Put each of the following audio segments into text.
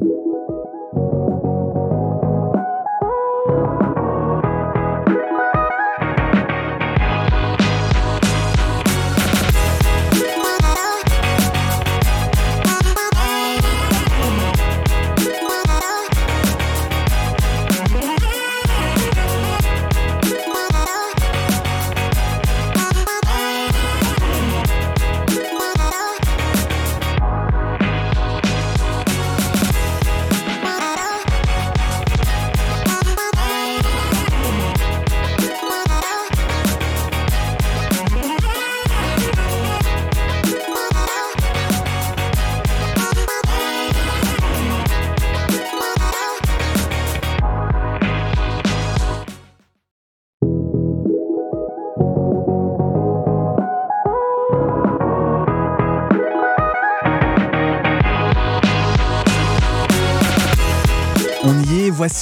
Yeah.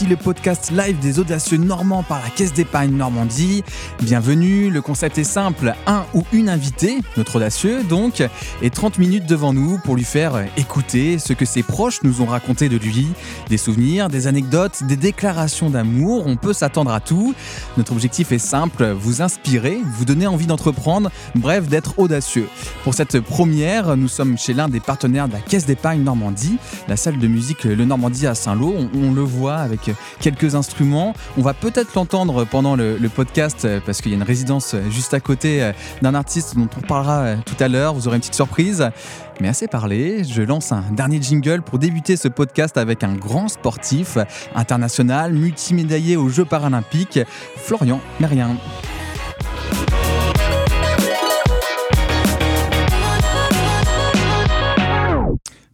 Le podcast live des audacieux normands par la Caisse d'épargne Normandie. Bienvenue, le concept est simple, un ou une invitée, notre audacieux donc, et 30 minutes devant nous pour lui faire écouter ce que ses proches nous ont raconté de lui, des souvenirs, des anecdotes, des déclarations d'amour, on peut s'attendre à tout. Notre objectif est simple, vous inspirer, vous donner envie d'entreprendre, bref d'être audacieux. Pour cette première, nous sommes chez l'un des partenaires de la Caisse d'épargne Normandie, la salle de musique Le Normandie à Saint-Lô, on le voit avec quelques instruments. On va peut-être l'entendre pendant le, podcast euh, parce qu'il y a une résidence euh, juste à côté euh, d'un artiste dont on parlera tout à l'heure. Vous aurez une petite surprise. Mais assez parlé, je lance un dernier jingle pour débuter ce podcast avec un grand sportif international, multimédaillé aux Jeux paralympiques, Florian Merien.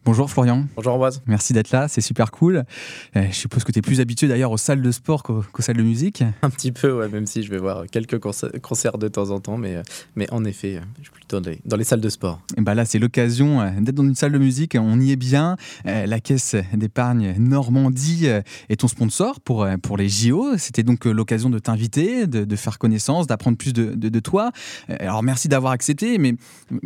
Bonjour Florian. Bonjour Ambroise. Merci d'être là, c'est super cool. Euh, je suppose que tu es plus habitué d'ailleurs aux salles de sport qu'aux, salles de musique. Un petit peu, ouais, même si je vais voir quelques concerts de temps en temps, mais, euh, mais en effet, euh, je suis plutôt dans les, salles de sport. Et bah là, c'est l'occasion d'être dans une salle de musique, on y est bien. La Caisse d'épargne Normandie est ton sponsor pour, pour les JO. C'était donc l'occasion de t'inviter, de, faire connaissance, d'apprendre plus de, de, toi. Alors merci d'avoir accepté, mais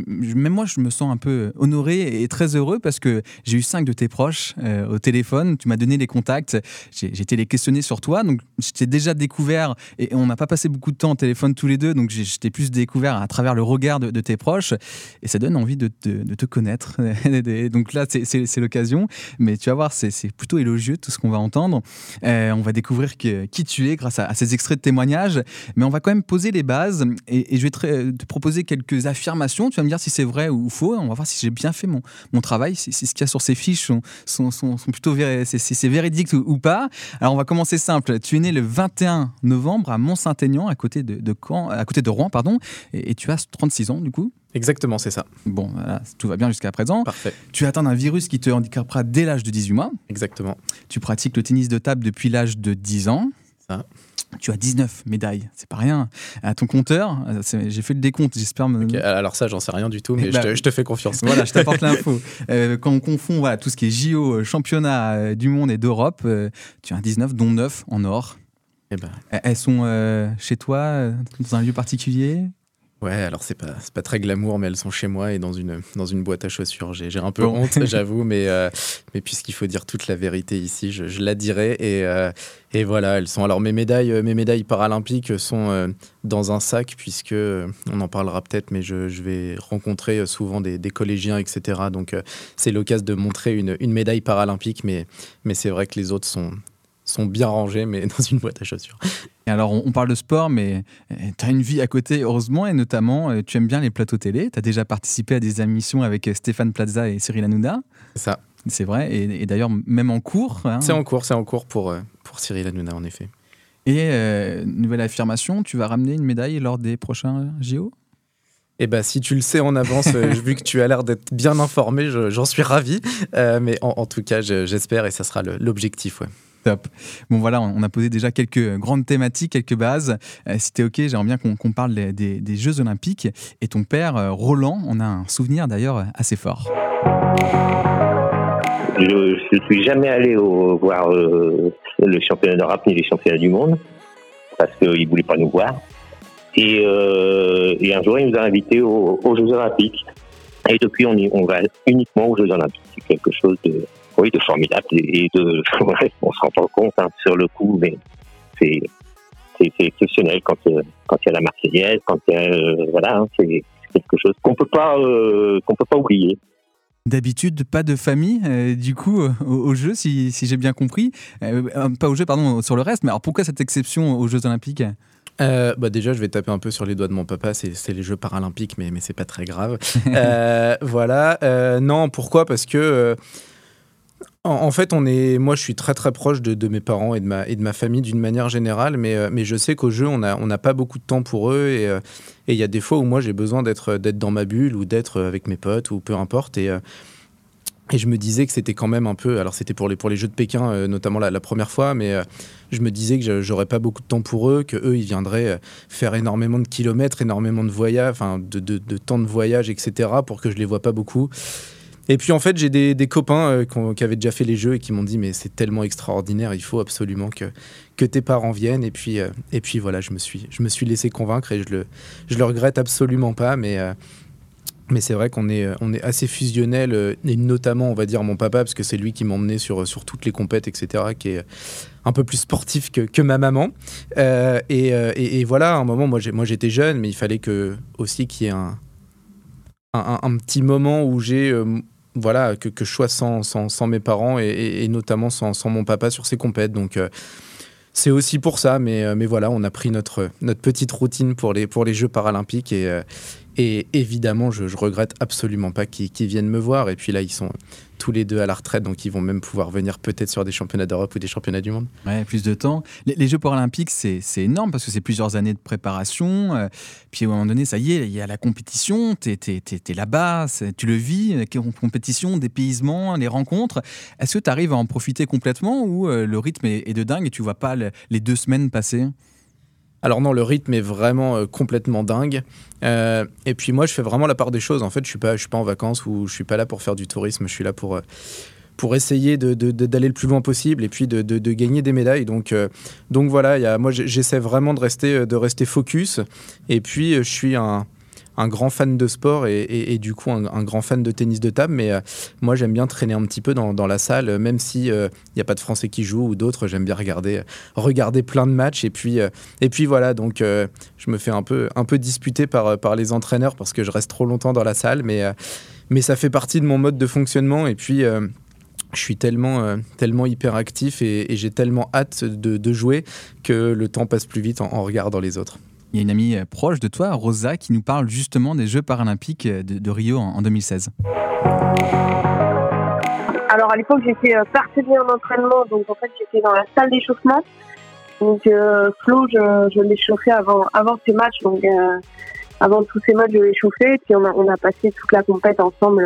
même moi, je me sens un peu honoré et très heureux parce que j'ai eu cinq de tes proches euh, au téléphone. Tu m'as donné les contacts. J'ai été les questionner sur toi. Donc, je t'ai déjà découvert et on n'a pas passé beaucoup de temps au téléphone tous les deux. Donc, je t'ai plus découvert à travers le regard de, tes proches et ça donne envie de, te connaître. donc là, c'est l'occasion. Mais tu vas voir, c'est plutôt élogieux tout ce qu'on va entendre. Euh, on va découvrir qui tu es grâce à, ces extraits de témoignages. Mais on va quand même poser les bases et, je vais te, proposer quelques affirmations. Tu vas me dire si c'est vrai ou faux. On va voir si j'ai bien fait mon, travail, ce qu'il y a sur ces fiches sont, sont, plutôt c'est véridique ou, pas. Alors on va commencer simple. Tu es né le 21 novembre à Mont-Saint-Aignan, à côté de, Caen, à côté de Rouen, pardon, et, tu as 36 ans du coup. Exactement, c'est ça. Bon, tout va bien jusqu'à présent. Parfait. Tu atteins un virus qui te handicapera dès l'âge de 18 mois. Exactement. Tu pratiques le tennis de table depuis l'âge de 10 ans. Ça. Tu as 19 médailles, c'est pas rien. À ton compteur, j'ai fait le décompte, j'espère. Me... alors ça, j'en sais rien du tout, mais bah, je, te, fais confiance. Voilà, je t'apporte l'info. Euh, quand on confond voilà, tout ce qui est JO, euh, championnat euh, du monde et d'Europe, tu as 19, dont 9 en or. Eh ben. Elles sont chez toi, dans un lieu particulier? Ouais, alors c'est pas, pas très glamour, mais elles sont chez moi et dans une, dans une boîte à chaussures. J'ai un peu honte, j'avoue, mais, euh, mais puisqu'il faut dire toute la vérité ici, je, je la dirai. Et, euh, et, voilà, elles sont. Alors mes médailles, mes médailles paralympiques sont euh, dans un sac, puisque on en parlera peut-être, mais je, je, vais rencontrer souvent des, des collégiens, etc. Donc c'est l'occasion de montrer une, une médaille paralympique, mais, mais c'est vrai que les autres sont, sont bien rangées, mais dans une boîte à chaussures. Et alors, on, parle de sport, mais euh, tu as une vie à côté, heureusement, et notamment, euh, tu aimes bien les plateaux télé. Tu as déjà participé à des émissions avec euh, Stéphane Plaza et Cyril Hanouna. C'est ça. C'est vrai, et, d'ailleurs, même en cours. Hein. C'est en cours, c'est en cours pour, pour Cyril Hanouna, en effet. Et nouvelle affirmation, tu vas ramener une médaille lors des prochains JO eh ben, si tu le sais en avance, vu que tu as l'air d'être bien informé, j'en suis ravi. mais en, en, tout cas, j'espère et ça sera l'objectif. Ouais. Bon voilà, on a posé déjà quelques grandes thématiques, quelques bases. Euh, si tu es OK, j'aimerais bien qu'on parle des, Jeux Olympiques. Et ton père, euh, Roland, on a un souvenir d'ailleurs assez fort. Je ne suis jamais allé voir euh, le championnat d'Europe ni les championnats du monde parce qu'il ne voulait pas nous voir. Et, un jour, il nous a invités aux, Jeux Olympiques. Et depuis, on, on va uniquement aux Jeux Olympiques. C'est quelque chose de, oui, de formidable et de, on se rend pas compte hein, sur le coup, mais c'est c'est exceptionnel quand quand il y a la Marseillaise, quand il y a voilà, hein, c'est quelque chose qu'on peut pas qu'on peut pas oublier. D'habitude, pas de famille, du coup, au, jeu, si, si j'ai bien compris. pas au jeu, pardon, sur le reste. Mais alors pourquoi cette exception aux Jeux Olympiques? Euh, bah déjà, je vais taper un peu sur les doigts de mon papa. C'est les Jeux paralympiques, mais, mais c'est pas très grave. euh, voilà. Euh, non, pourquoi? Parce que. Euh, en, fait, moi, je suis très très proche de, mes parents et de ma, famille d'une manière générale, mais, mais je sais qu'au jeu, on n'a pas beaucoup de temps pour eux et il y a des fois où moi, j'ai besoin d'être dans ma bulle ou d'être avec mes potes ou peu importe. Et, et je me disais que c'était quand même un peu. Alors, c'était pour les, Jeux de Pékin, euh, notamment la, première fois, mais euh, je me disais que j'aurais pas beaucoup de temps pour eux, que eux, ils viendraient euh, faire énormément de kilomètres, énormément de voyages, enfin, de, de, de, temps de voyage, etc., pour que je les vois pas beaucoup. Et puis, en fait, j'ai des, copains qui avaient déjà fait les Jeux et qui m'ont dit Mais c'est tellement extraordinaire, il faut absolument que, que tes parents viennent. Et puis, et puis voilà, je me, suis, je me suis laissé convaincre et je le, je le regrette absolument pas, mais mais c'est vrai qu'on est, euh, on est assez fusionnel, euh, et notamment, on va dire, mon papa, parce que c'est lui qui m'emmenait sur, sur toutes les compètes, etc., qui est un peu plus sportif que, que ma maman. Euh, et, et, voilà, à un moment, moi, j'étais jeune, mais il fallait que, aussi qu'il y ait un, un, petit moment où j'ai. Voilà, que, que, je sois sans, sans, mes parents et, notamment sans, sans, mon papa sur ces compètes. Donc, c'est aussi pour ça, mais, mais voilà, on a pris notre, notre petite routine pour les, pour les Jeux paralympiques et, et évidemment, je, regrette absolument pas qu'ils viennent me voir. Et puis là, ils sont tous les deux à la retraite, donc ils vont même pouvoir venir peut-être sur des championnats d'Europe ou des championnats du monde. Ouais, plus de temps. Les, Jeux paralympiques, c'est énorme parce que c'est plusieurs années de préparation. Euh, puis à un moment donné, ça y est, il y a la compétition, tu es, là-bas, tu le vis, compétition, dépaysement, les rencontres. Est-ce que tu arrives à en profiter complètement ou euh, le rythme est, de dingue et tu vois pas les deux semaines passer? Alors non, le rythme est vraiment euh, complètement dingue. Euh, et puis moi, je fais vraiment la part des choses. En fait, je suis pas, je suis pas en vacances ou je suis pas là pour faire du tourisme. Je suis là pour euh, pour essayer d'aller le plus loin possible et puis de, gagner des médailles. Donc, donc voilà, moi j'essaie vraiment de rester, de rester focus. Et puis je suis un, un grand fan de sport et, du coup un, grand fan de tennis de table. Mais euh, moi, j'aime bien traîner un petit peu dans, la salle, même si il euh, n'y a pas de Français qui jouent ou d'autres. J'aime bien regarder, regarder plein de matchs. Et puis, euh, et puis voilà, donc je me fais un peu, un peu disputer par, les entraîneurs parce que je reste trop longtemps dans la salle. Mais, mais ça fait partie de mon mode de fonctionnement. Et puis je suis tellement, tellement hyper actif et, j'ai tellement hâte de, jouer que le temps passe plus vite en regardant les autres. Il y a une amie euh, proche de toi, Rosa, qui nous parle justement des Jeux paralympiques euh, de, Rio en, 2016. Alors à l'époque, j'étais euh, partenaire d'entraînement, donc en fait j'étais dans la salle d'échauffement. Donc Flo, je, je l'ai chauffé avant, avant ces matchs, donc avant tous ces matchs, je l'ai chauffé. Puis on a, on a passé toute la compète ensemble,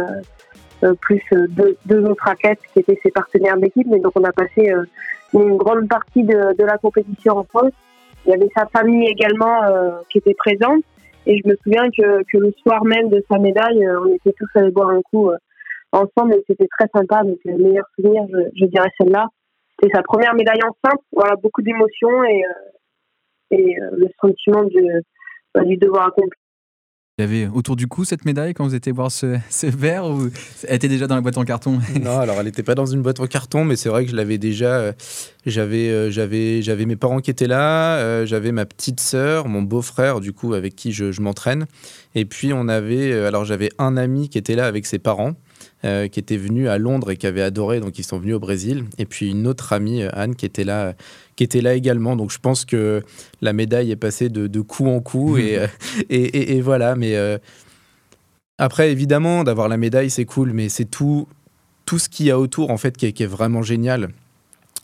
plus deux, deux, autres athlètes qui étaient ses partenaires d'équipe. Mais donc on a passé une grande partie de, de la compétition ensemble. Il y avait sa famille également euh, qui était présente. Et je me souviens que, que le soir même de sa médaille, euh, on était tous allés boire un coup euh, ensemble et c'était très sympa. Donc, le meilleur souvenir, je, dirais celle-là. C'est sa première médaille en simple. Voilà, beaucoup d'émotions et, et le sentiment de, bah, du devoir accompli. Avait autour du cou cette médaille quand vous étiez voir ce, ce verre ou elle était déjà dans la boîte en carton? Non, alors elle n'était pas dans une boîte en carton, mais c'est vrai que je l'avais déjà. Euh, j'avais, euh, j'avais, j'avais mes parents qui étaient là, euh, j'avais ma petite sœur, mon beau-frère, du coup, avec qui je, je m'entraîne. Et puis on avait, alors j'avais un ami qui était là avec ses parents. Euh, qui était venu à Londres et qui avait adoré, donc ils sont venus au Brésil. Et puis une autre amie, euh, Anne, qui était là, qui était là également. Donc je pense que la médaille est passée de, de coup en coup euh, et, et, voilà. Mais après, évidemment, d'avoir la médaille, c'est cool, mais c'est tout, tout ce qu'il y a autour en fait qui est, vraiment génial.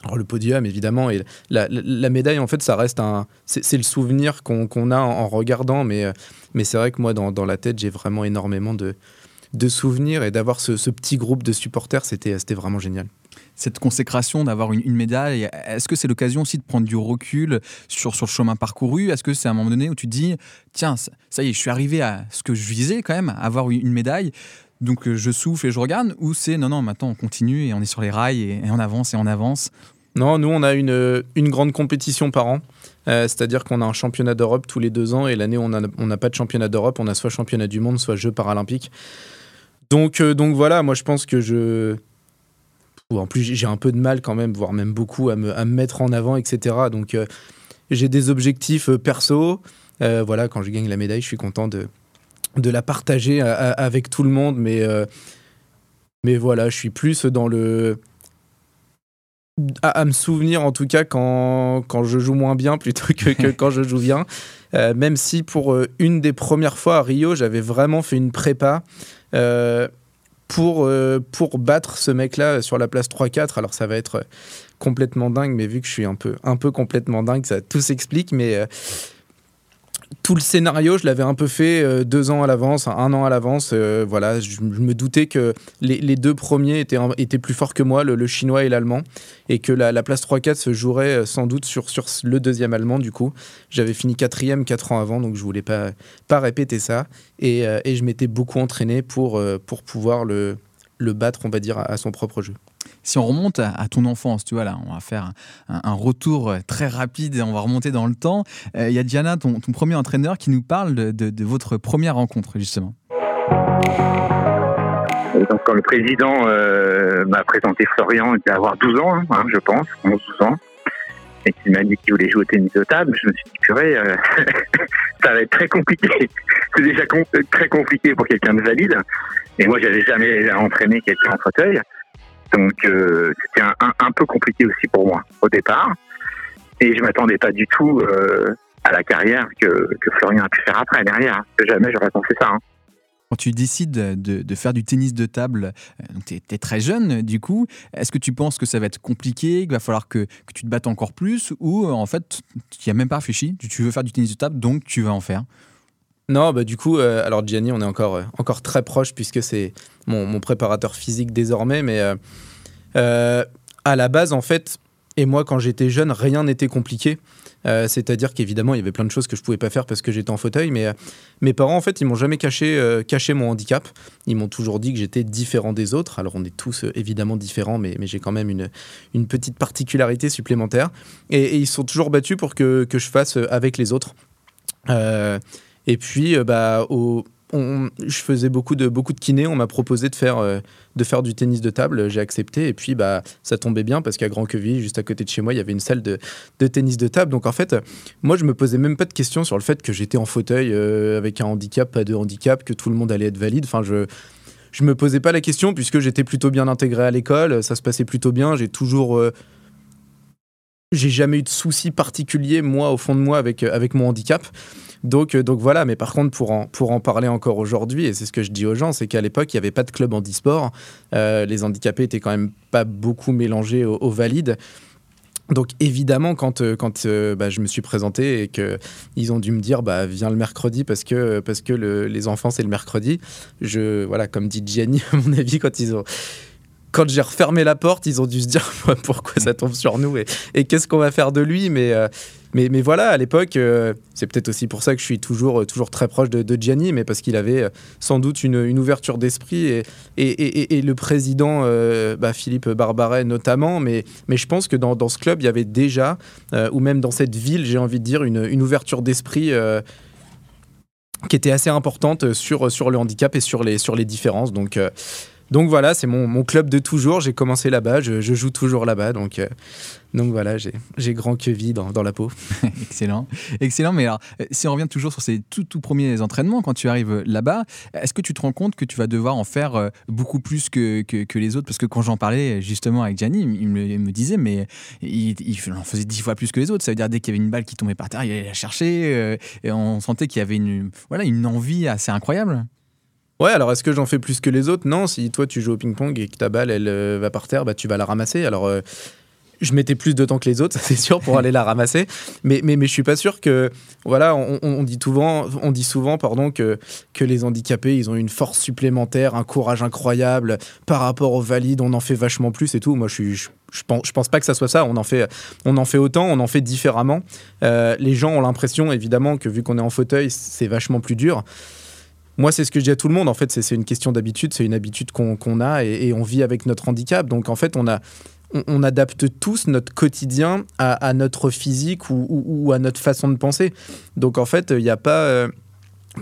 Alors le podium, évidemment, et la, la, médaille, en fait, ça reste un... C'est le souvenir qu'on a en, regardant, mais, mais c'est vrai que moi, dans, dans la tête, j'ai vraiment énormément de, de souvenirs et d'avoir ce, petit groupe de supporters, c'était vraiment génial cette consécration d'avoir une, médaille Est-ce que c'est l'occasion aussi de prendre du recul sur, sur le chemin parcouru? Est-ce que c'est à un moment donné où tu te dis, tiens, ça y est, je suis arrivé à ce que je visais quand même, avoir une, médaille, donc euh, je souffle et je regarde Ou c'est, non, non, maintenant on continue et on est sur les rails et, on avance et on avance? Non, nous on a une, une grande compétition par an. Euh, c'est-à-dire qu'on a un championnat d'Europe tous les deux ans et l'année où on n'a on pas de championnat d'Europe, on a soit championnat du monde, soit Jeux paralympiques. Donc, euh, donc voilà, moi je pense que je. en plus j'ai un peu de mal quand même, voire même beaucoup, à me, mettre en avant, etc. Donc euh, j'ai des objectifs euh, perso. voilà, quand je gagne la médaille, je suis content de, la partager avec tout le monde, mais, voilà, je suis plus dans le à, me souvenir en tout cas quand, quand je joue moins bien plutôt que, quand je joue bien. Même si pour une des premières fois à Rio, j'avais vraiment fait une prépa pour, pour battre ce mec-là sur la place 3-4. Alors ça va être complètement dingue, mais vu que je suis un peu, un peu complètement dingue, ça tout s'explique. Mais tout le scénario, je l'avais un peu fait euh, deux ans à l'avance, un an à l'avance. Euh, voilà, je, me doutais que les, deux premiers étaient, étaient plus forts que moi, le, chinois et l'allemand, et que la, place 3-4 se jouerait euh, sans doute sur, sur le deuxième allemand. Du coup, j'avais fini quatrième quatre ans avant, donc je voulais pas, pas répéter ça. Et, et je m'étais beaucoup entraîné pour, pour pouvoir le, le battre, on va dire, à son propre jeu si on remonte à, ton enfance, tu vois, là, on va faire un, retour très rapide et on va remonter dans le temps. Euh, il y a Diana, ton, premier entraîneur, qui nous parle de, votre première rencontre, justement. Donc, quand le président euh, m'a présenté Florian, il devait avoir 12 ans, hein, je pense, 11-12 ans, et qu'il m'a dit qu'il voulait jouer au tennis de table, je me suis dit, purée, euh, ça va être très compliqué. C'est déjà très compliqué pour quelqu'un de valide. Et moi, j'avais jamais entraîné quelqu'un en fauteuil. Donc euh, c'était un, peu compliqué aussi pour moi au départ. Et je m'attendais pas du tout euh, à la carrière que, Florian a pu faire après, derrière. Jamais j'aurais pensé ça. Hein. Quand tu décides de, faire du tennis de table, euh, tu es, très jeune du coup, est-ce que tu penses que ça va être compliqué, qu'il va falloir que, tu te battes encore plus, ou en fait, tu n'y as même pas réfléchi, tu veux faire du tennis de table, donc tu vas en faire? Non, bah du coup, alors Gianni, on est encore, encore très proche puisque c'est mon, préparateur physique désormais, mais euh, euh, à la base, en fait, et moi, quand j'étais jeune, rien n'était compliqué. Euh, c'est-à-dire qu'évidemment, il y avait plein de choses que je pouvais pas faire parce que j'étais en fauteuil, mais mes parents, en fait, ils m'ont jamais caché, caché mon handicap. Ils m'ont toujours dit que j'étais différent des autres. Alors, on est tous évidemment différents, mais, mais j'ai quand même une, une petite particularité supplémentaire. Et, ils sont toujours battus pour que, que je fasse avec les autres. Et puis, bah, au, je faisais beaucoup de, kiné. On m'a proposé de faire, euh, de faire du tennis de table. J'ai accepté. Et puis, bah, ça tombait bien parce qu'à Grand Queville, juste à côté de chez moi, il y avait une salle de, tennis de table. Donc, en fait, moi, je me posais même pas de questions sur le fait que j'étais en fauteuil euh, avec un handicap, pas de handicap, que tout le monde allait être valide. Enfin, je. Je me posais pas la question puisque j'étais plutôt bien intégré à l'école, ça se passait plutôt bien. J'ai toujours, euh, j'ai jamais eu de soucis particuliers moi au fond de moi avec avec mon handicap. Donc, euh, donc voilà, mais par contre, pour en, pour en parler encore aujourd'hui, et c'est ce que je dis aux gens, c'est qu'à l'époque, il n'y avait pas de club handisport. Euh, les handicapés étaient quand même pas beaucoup mélangés aux, valides. Donc évidemment, quand, euh, quand bah, je me suis présenté et qu'ils ont dû me dire bah, viens le mercredi parce que, parce que les enfants c'est le mercredi, je, voilà, comme dit Gianni, à mon avis, quand ils ont, quand j'ai refermé la porte, ils ont dû se dire pourquoi ça tombe sur nous et, qu'est-ce qu'on va faire de lui. Mais, mais, mais voilà, à l'époque, euh, c'est peut-être aussi pour ça que je suis toujours, euh, toujours très proche de, Gianni, mais parce qu'il avait euh, sans doute une, ouverture d'esprit et, et, et, le président, bah, Philippe Barbaret notamment, mais, mais je pense que dans, dans ce club, il y avait déjà, ou même dans cette ville, j'ai envie de dire, une, une ouverture d'esprit qui était assez importante sur, sur le handicap et sur les, sur les différences. Donc, donc voilà, c'est mon, mon, club de toujours. J'ai commencé là-bas, je, joue toujours là-bas. Donc, euh, donc voilà, j'ai grand queville dans, dans la peau. Excellent. Excellent. Mais alors, euh, si on revient toujours sur ces tout, tout premiers entraînements, quand tu arrives là-bas, est-ce que tu te rends compte que tu vas devoir en faire euh, beaucoup plus que, que, que les autres? Parce que quand j'en parlais justement avec Gianni, il me, disait, mais il, il, en faisait dix fois plus que les autres. Ça veut dire dès qu'il y avait une balle qui tombait par terre, il allait la chercher. et on sentait qu'il y avait une, voilà, une envie assez incroyable. Ouais, alors est-ce que j'en fais plus que les autres? Non, si toi tu joues au ping-pong et que ta balle elle euh, va par terre, bah tu vas la ramasser. Alors euh, je mettais plus de temps que les autres, ça c'est sûr, pour aller la ramasser. Mais, mais, mais je suis pas sûr que. Voilà, on, dit souvent, on dit souvent pardon, que, que les handicapés, ils ont une force supplémentaire, un courage incroyable par rapport aux valides, on en fait vachement plus et tout. Moi, je suis. Je, pense, je pense pas que ça soit ça. On en fait, on en fait autant, on en fait différemment. Euh, les gens ont l'impression, évidemment, que vu qu'on est en fauteuil, c'est vachement plus dur. Moi, c'est ce que je dis à tout le monde. En fait, c'est une question d'habitude. C'est une habitude qu'on a et, on vit avec notre handicap. Donc, en fait, on a. On, adapte tous notre quotidien à, notre physique ou, à notre façon de penser. Donc en fait, il n'y a pas, euh,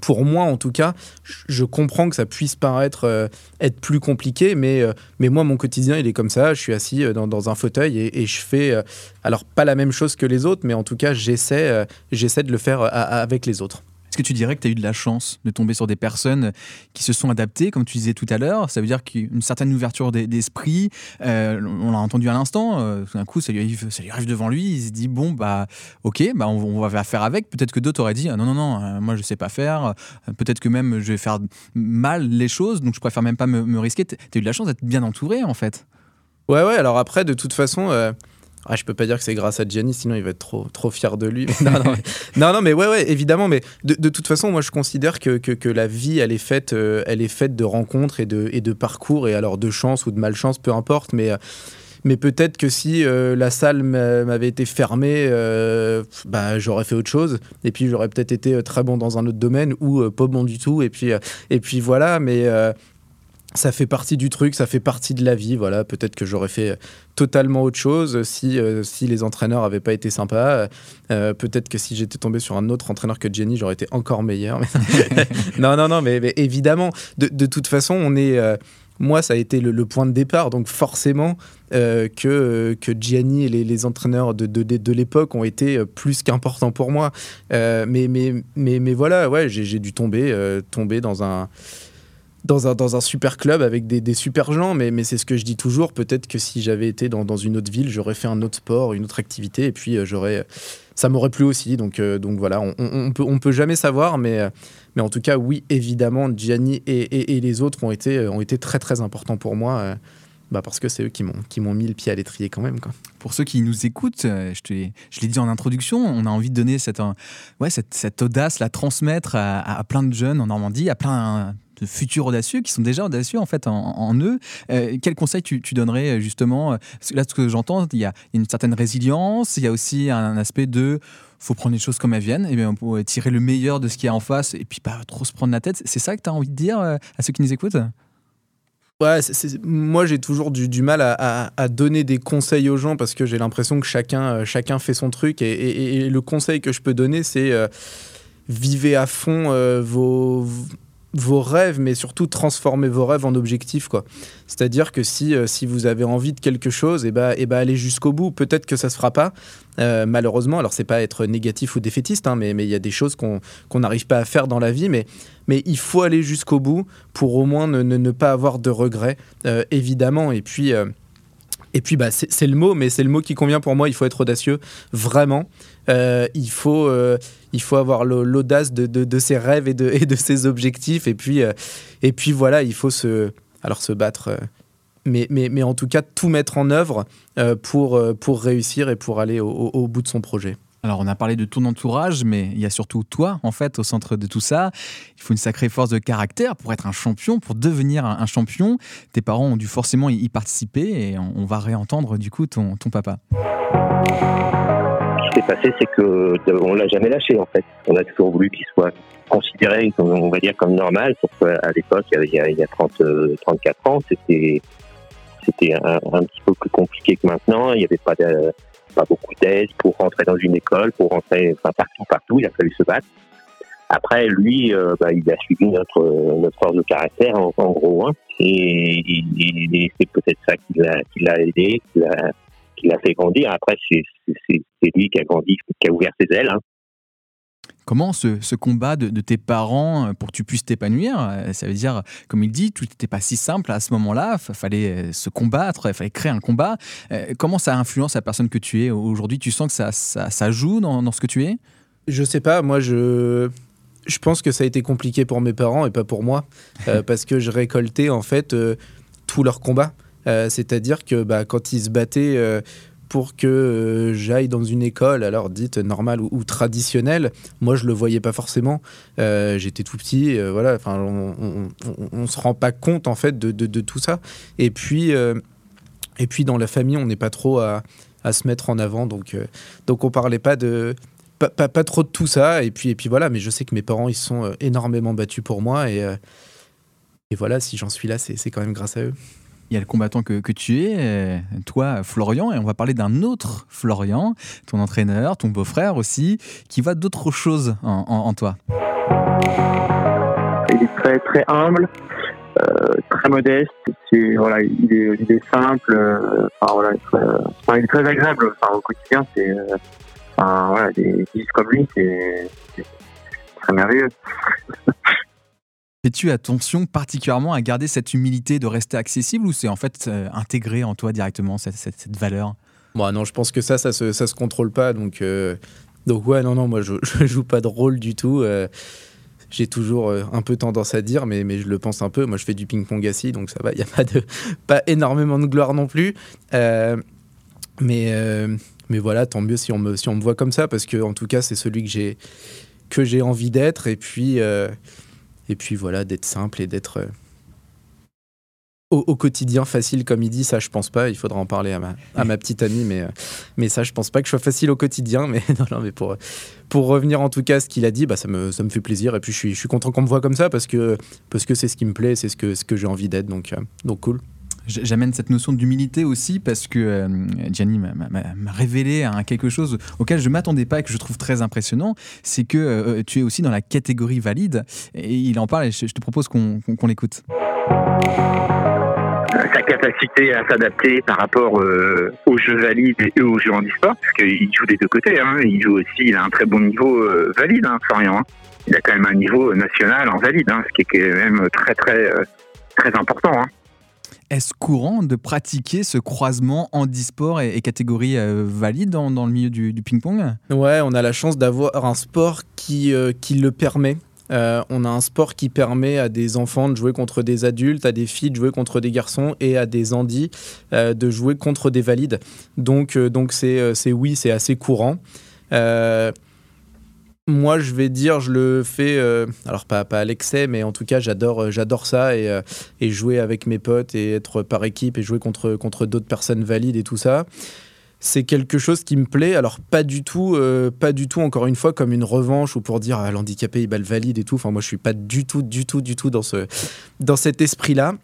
pour moi en tout cas, je comprends que ça puisse paraître euh, être plus compliqué, mais, euh, mais moi mon quotidien il est comme ça, je suis assis dans, un fauteuil et, je fais, alors pas la même chose que les autres, mais en tout cas j'essaie j'essaie de le faire avec les autres. Est-ce que tu dirais que tu as eu de la chance de tomber sur des personnes qui se sont adaptées, comme tu disais tout à l'heure? Ça veut dire qu'une certaine ouverture d'esprit, euh, on l'a entendu à l'instant, euh, d'un coup ça lui, arrive, devant lui, il se dit bon, bah ok, bah, on, va faire avec. Peut-être que d'autres auraient dit non, non, non, euh, moi je sais pas faire, peut-être que même je vais faire mal les choses, donc je préfère même pas me, me risquer. Tu as eu de la chance d'être bien entouré en fait? Ouais, ouais, alors après, de toute façon. Ah, je peux pas dire que c'est grâce à Gianni, sinon il va être trop, trop fier de lui. non, non, mais, non, non, mais ouais, ouais, évidemment. Mais de, de, toute façon, moi, je considère que, que, que la vie, elle est faite, euh, elle est faite de rencontres et de, et de parcours, et alors de chance ou de malchance, peu importe. Mais, euh, mais peut-être que si euh, la salle m'avait été fermée, bah, j'aurais fait autre chose. Et puis j'aurais peut-être été très bon dans un autre domaine ou pas bon du tout. Et puis, et puis voilà. Mais ça fait partie du truc, ça fait partie de la vie. Voilà, peut-être que j'aurais fait totalement autre chose si, euh, si les entraîneurs n'avaient pas été sympas. Euh, peut-être que si j'étais tombé sur un autre entraîneur que Jenny, j'aurais été encore meilleur. non, non, non, mais, évidemment, de, de, toute façon, on est. Euh, moi, ça a été le, point de départ. Donc, forcément, que, que Gianni et les, les entraîneurs de, de, de l'époque ont été plus qu'importants pour moi. mais, mais, mais, mais, voilà, ouais, j'ai dû tomber, tomber dans un dans un, dans un super club avec des, des super gens, mais, mais c'est ce que je dis toujours. Peut-être que si j'avais été dans, dans, une autre ville, j'aurais fait un autre sport, une autre activité, et puis euh, j'aurais, ça m'aurait plu aussi. Donc, euh, donc voilà, on, on, peut, on peut jamais savoir, mais, euh, mais en tout cas, oui, évidemment, Gianni et, et, les autres ont été, ont été très très importants pour moi. Bah parce que c'est eux qui m'ont qui m'ont mis le pied à l'étrier quand même quoi. Pour ceux qui nous écoutent, je te je l'ai dit en introduction, on a envie de donner cette ouais cette, cette audace, la transmettre à, plein de jeunes en Normandie, à plein de futurs audacieux qui sont déjà audacieux en fait en, eux. Euh, quel conseil tu, donnerais euh, justement Là, ce que j'entends, il y, a une certaine résilience, il y a aussi un aspect de faut prendre les choses comme elles viennent, et bien peut tirer le meilleur de ce qu'il y a en face et puis pas trop se prendre la tête. C'est ça que tu as envie de dire euh, à ceux qui nous écoutent? Ouais, moi j'ai toujours du, mal à, donner des conseils aux gens parce que j'ai l'impression que chacun, chacun fait son truc et, le conseil que je peux donner c'est vivez à fond vos, vos rêves, mais surtout transformer vos rêves en objectifs. quoi. C'est-à-dire que si, euh, si vous avez envie de quelque chose, et eh ben, et eh ben allez jusqu'au bout. Peut-être que ça se fera pas, euh, malheureusement. Alors, c'est pas être négatif ou défaitiste, hein, mais il y a des choses qu'on n'arrive pas à faire dans la vie, mais, mais il faut aller jusqu'au bout pour au moins ne, ne, pas avoir de regrets, euh, évidemment. Et puis. Et puis, bah, c'est le mot, mais c'est le mot qui convient pour moi. Il faut être audacieux, vraiment. Euh, il, faut, euh, il faut avoir l'audace de, de, ses rêves et de, et de ses objectifs. Et puis, euh, et puis voilà, il faut se, alors se battre. mais, mais, mais en tout cas, tout mettre en œuvre pour, pour réussir et pour aller au, au bout de son projet. Alors, on a parlé de ton entourage, mais il y a surtout toi, en fait, au centre de tout ça. Il faut une sacrée force de caractère pour être un champion, pour devenir un, champion. Tes parents ont dû forcément y participer et on, va réentendre, du coup, ton, papa. Ce qui s'est passé, c'est que on l'a jamais lâché, en fait. On a toujours voulu qu'il soit considéré, on va dire, comme normal. Sauf qu'à l'époque, il y a, il y a 30, 34 euh, ans, c'était c'était un, un, petit peu plus compliqué que maintenant. Il n'y avait pas de pas beaucoup d'aide pour rentrer dans une école, pour rentrer enfin, partout, partout. Il a fallu se battre. Après, lui, euh, bah, il a suivi notre, notre force de caractère, en, gros. Hein, et, c'est peut-être ça qui l'a, qui l'a aidé, qui l'a, qui l'a fait grandir. Après, c'est, c'est, lui qui a grandi, qui a ouvert ses ailes. Hein. Comment ce, combat de, tes parents euh, pour que tu puisses t'épanouir euh, Ça veut dire, comme il dit, tout n'était pas si simple à ce moment-là. Il fallait euh, se combattre, il fallait créer un combat. Comment ça influence la personne que tu es aujourd'hui? Tu sens que ça, ça, joue dans, ce que tu es? Je sais pas. Moi, je, je pense que ça a été compliqué pour mes parents et pas pour moi. parce que je récoltais en fait tous leurs combats. C'est-à-dire que bah, quand ils se battaient pour que euh, j'aille dans une école, alors dite normale ou, traditionnelle, moi je le voyais pas forcément. Euh, j'étais tout petit, euh, voilà. On, on, se rend pas compte en fait de, tout ça. Et puis, et puis dans la famille, on n'est pas trop à, se mettre en avant, donc donc on parlait pas de pas, trop de tout ça. Et puis puis voilà. Mais je sais que mes parents ils sont énormément battus pour moi et et voilà, si j'en suis là, c'est quand même grâce à eux. Il y a le combattant que, tu es, euh, toi, Florian, et on va parler d'un autre Florian, ton entraîneur, ton beau-frère aussi, qui va d'autres choses en, toi. Il est très, très humble, euh, très modeste, voilà, il, est, simple, euh, voilà, il est très agréable au quotidien, c'est, voilà, des fils comme lui, c'est, très merveilleux. Fais-tu attention particulièrement à garder cette humilité de rester accessible ou c'est en fait euh, intégré en toi directement cette, cette, valeur? Bon, non, je pense que ça, ça se, ça se contrôle pas. Donc, euh, donc ouais, non, non, moi, je, je joue pas de rôle du tout. Euh, j'ai toujours un peu tendance à dire, mais, mais je le pense un peu. Moi, je fais du ping-pong assis, donc ça va. Il n'y a pas, de, pas énormément de gloire non plus. mais, mais voilà, tant mieux si on, me, si on me voit comme ça, parce que en tout cas, c'est celui que j'ai que j'ai envie d'être. Et puis, et puis voilà, d'être simple et d'être euh, au, quotidien facile, comme il dit. Ça, je pense pas. Il faudra en parler à ma, petite amie, mais, euh, mais ça, je pense pas que je sois facile au quotidien. Mais non, non, mais pour, pour revenir en tout cas à ce qu'il a dit, bah, ça, me, ça me fait plaisir. Et puis, je suis, je suis content qu'on me voit comme ça parce que c'est parce que ce qui me plaît, c'est ce que, ce que j'ai envie d'être. Donc, euh, donc, cool. J'amène cette notion d'humilité aussi parce que euh, Gianni m'a révélé quelque chose auquel je m'attendais pas et que je trouve très impressionnant. C'est que euh, tu es aussi dans la catégorie valide et il en parle et je, te propose qu'on l'écoute. Sa capacité à s'adapter par rapport euh, aux jeux valides et aux jeux handisport, parce qu'il joue des deux côtés. Hein. Il joue aussi, il a un très bon niveau valide, hein, Florian. Hein. Il a quand même un niveau national en valide, hein, ce qui est quand même très très très important. Est-ce courant de pratiquer ce croisement handisport et, et catégorie euh, valide dans, le milieu du, ping-pong? Ouais, on a la chance d'avoir un sport qui, euh, qui le permet. Euh, on a un sport qui permet à des enfants de jouer contre des adultes, à des filles de jouer contre des garçons et à des andis de jouer contre des valides. Donc, donc c'est oui, c'est assez courant. Moi, je vais dire, je le fais, euh, alors pas, à l'excès, mais en tout cas, j'adore, euh, j'adore ça et, euh, et, jouer avec mes potes et être par équipe et jouer contre, contre d'autres personnes valides et tout ça. C'est quelque chose qui me plaît. Alors pas du tout, pas du tout. Encore une fois, comme une revanche ou pour dire ah, l'handicapé il bat le valide et tout. Enfin, moi, je suis pas du tout, du tout, du tout dans ce, dans cet esprit-là.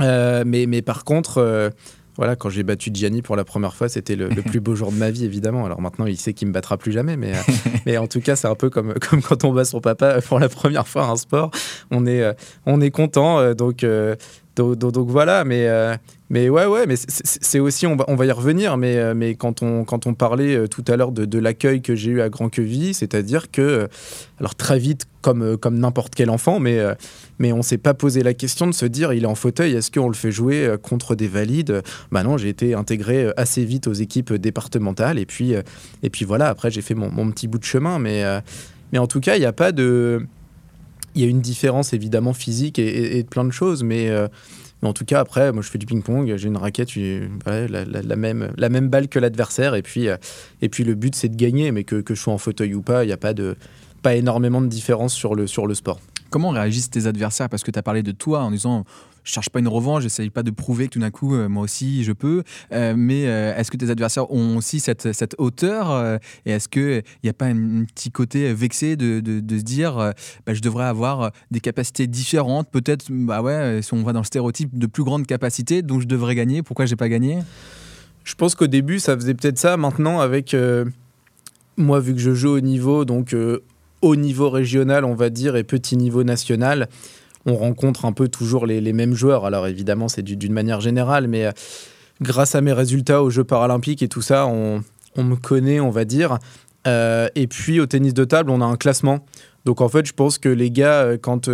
mais, mais par contre voilà, quand j'ai battu Gianni pour la première fois, c'était le, plus beau jour de ma vie, évidemment. Alors maintenant, il sait qu'il me battra plus jamais, mais, euh, en tout cas, c'est un peu comme, quand on bat son papa pour la première fois à un sport. On est, euh, on est content, euh, donc, voilà, mais, mais ouais, ouais, mais c'est aussi, on va, on va y revenir, mais, euh, mais quand, on, quand on parlait euh, tout à l'heure de, l'accueil que j'ai eu à Grand Queville, c'est-à-dire que, euh, alors très vite, comme, comme n'importe quel enfant, mais, mais on s'est pas posé la question de se dire, il est en fauteuil, est-ce qu'on le fait jouer contre des valides? Bah non, j'ai été intégré assez vite aux équipes départementales, et puis, et puis voilà, après j'ai fait mon, mon, petit bout de chemin, mais, mais en tout cas, il n'y a pas de... Il y a une différence évidemment physique et, plein de choses, mais mais en tout cas, après, moi, je fais du ping-pong, j'ai une raquette, la, même, la même balle que l'adversaire. Et puis, euh, et puis, le but, c'est de gagner. Mais que, que je sois en fauteuil ou pas, il n'y a pas, de, pas énormément de différence sur le, sur le sport. Comment réagissent tes adversaires? Parce que tu as parlé de toi en disant je cherche pas une revanche, j'essaye pas de prouver que tout d'un coup, euh, moi aussi, je peux. Euh, mais euh, est-ce que tes adversaires ont aussi cette, hauteur Et est-ce qu'il n'y a pas un, petit côté vexé de, se dire bah, je devrais avoir des capacités différentes Peut-être, bah ouais, si on va dans le stéréotype de plus grande capacité, donc je devrais gagner. Pourquoi j'ai pas gagné? Je pense qu'au début, ça faisait peut-être ça. Maintenant, avec moi, vu que je joue au niveau, donc haut niveau régional, on va dire, et petit niveau national, on rencontre un peu toujours les, mêmes joueurs. Alors évidemment, c'est d'une manière générale, mais euh, grâce à mes résultats aux Jeux paralympiques et tout ça, on, me connaît, on va dire. Euh, et puis au tennis de table, on a un classement. Donc en fait, je pense que les gars, euh, quand,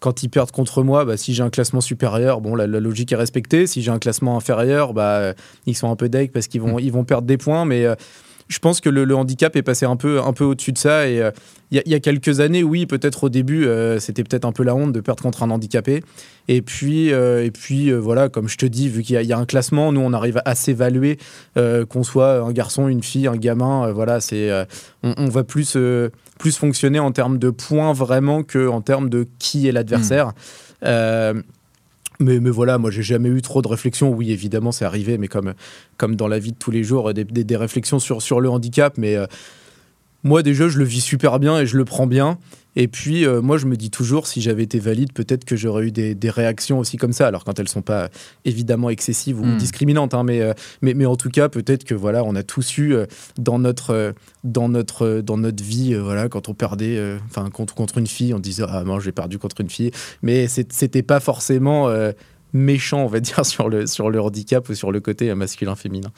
quand ils perdent contre moi, bah, si j'ai un classement supérieur, bon, la, logique est respectée. Si j'ai un classement inférieur, bah, ils sont un peu deg parce qu'ils vont, mmh. ils vont perdre des points. Mais je pense que le, handicap est passé un peu, un peu au-dessus de ça. Et euh, il y, a quelques années, oui, peut-être au début, euh, c'était peut-être un peu la honte de perdre contre un handicapé. Et puis, euh, et puis voilà, comme je te dis, vu qu'il y, a un classement, nous, on arrive à s'évaluer, qu'on soit un garçon, une fille, un gamin. voilà, c'est, on, va plus, plus fonctionner en termes de points vraiment qu'en termes de qui est l'adversaire. Mmh. Mais, mais, voilà, moi j'ai jamais eu trop de réflexions. Oui, évidemment, c'est arrivé, mais comme, dans la vie de tous les jours, des, des, réflexions sur, sur le handicap. Mais, euh, moi déjà je le vis super bien et je le prends bien. Et puis, euh, moi, je me dis toujours, si j'avais été valide, peut-être que j'aurais eu des, réactions aussi comme ça. Alors, quand elles sont pas évidemment excessives ou hmm. discriminantes, hein, mais, euh, mais, mais, en tout cas, peut-être que voilà, on a tous eu euh, dans notre dans notre dans notre vie, voilà, quand on perdait, enfin, contre contre une fille, on disait ah moi j'ai perdu contre une fille, mais c'était pas forcément méchant, on va dire, sur le sur le handicap ou sur le côté masculin-féminin.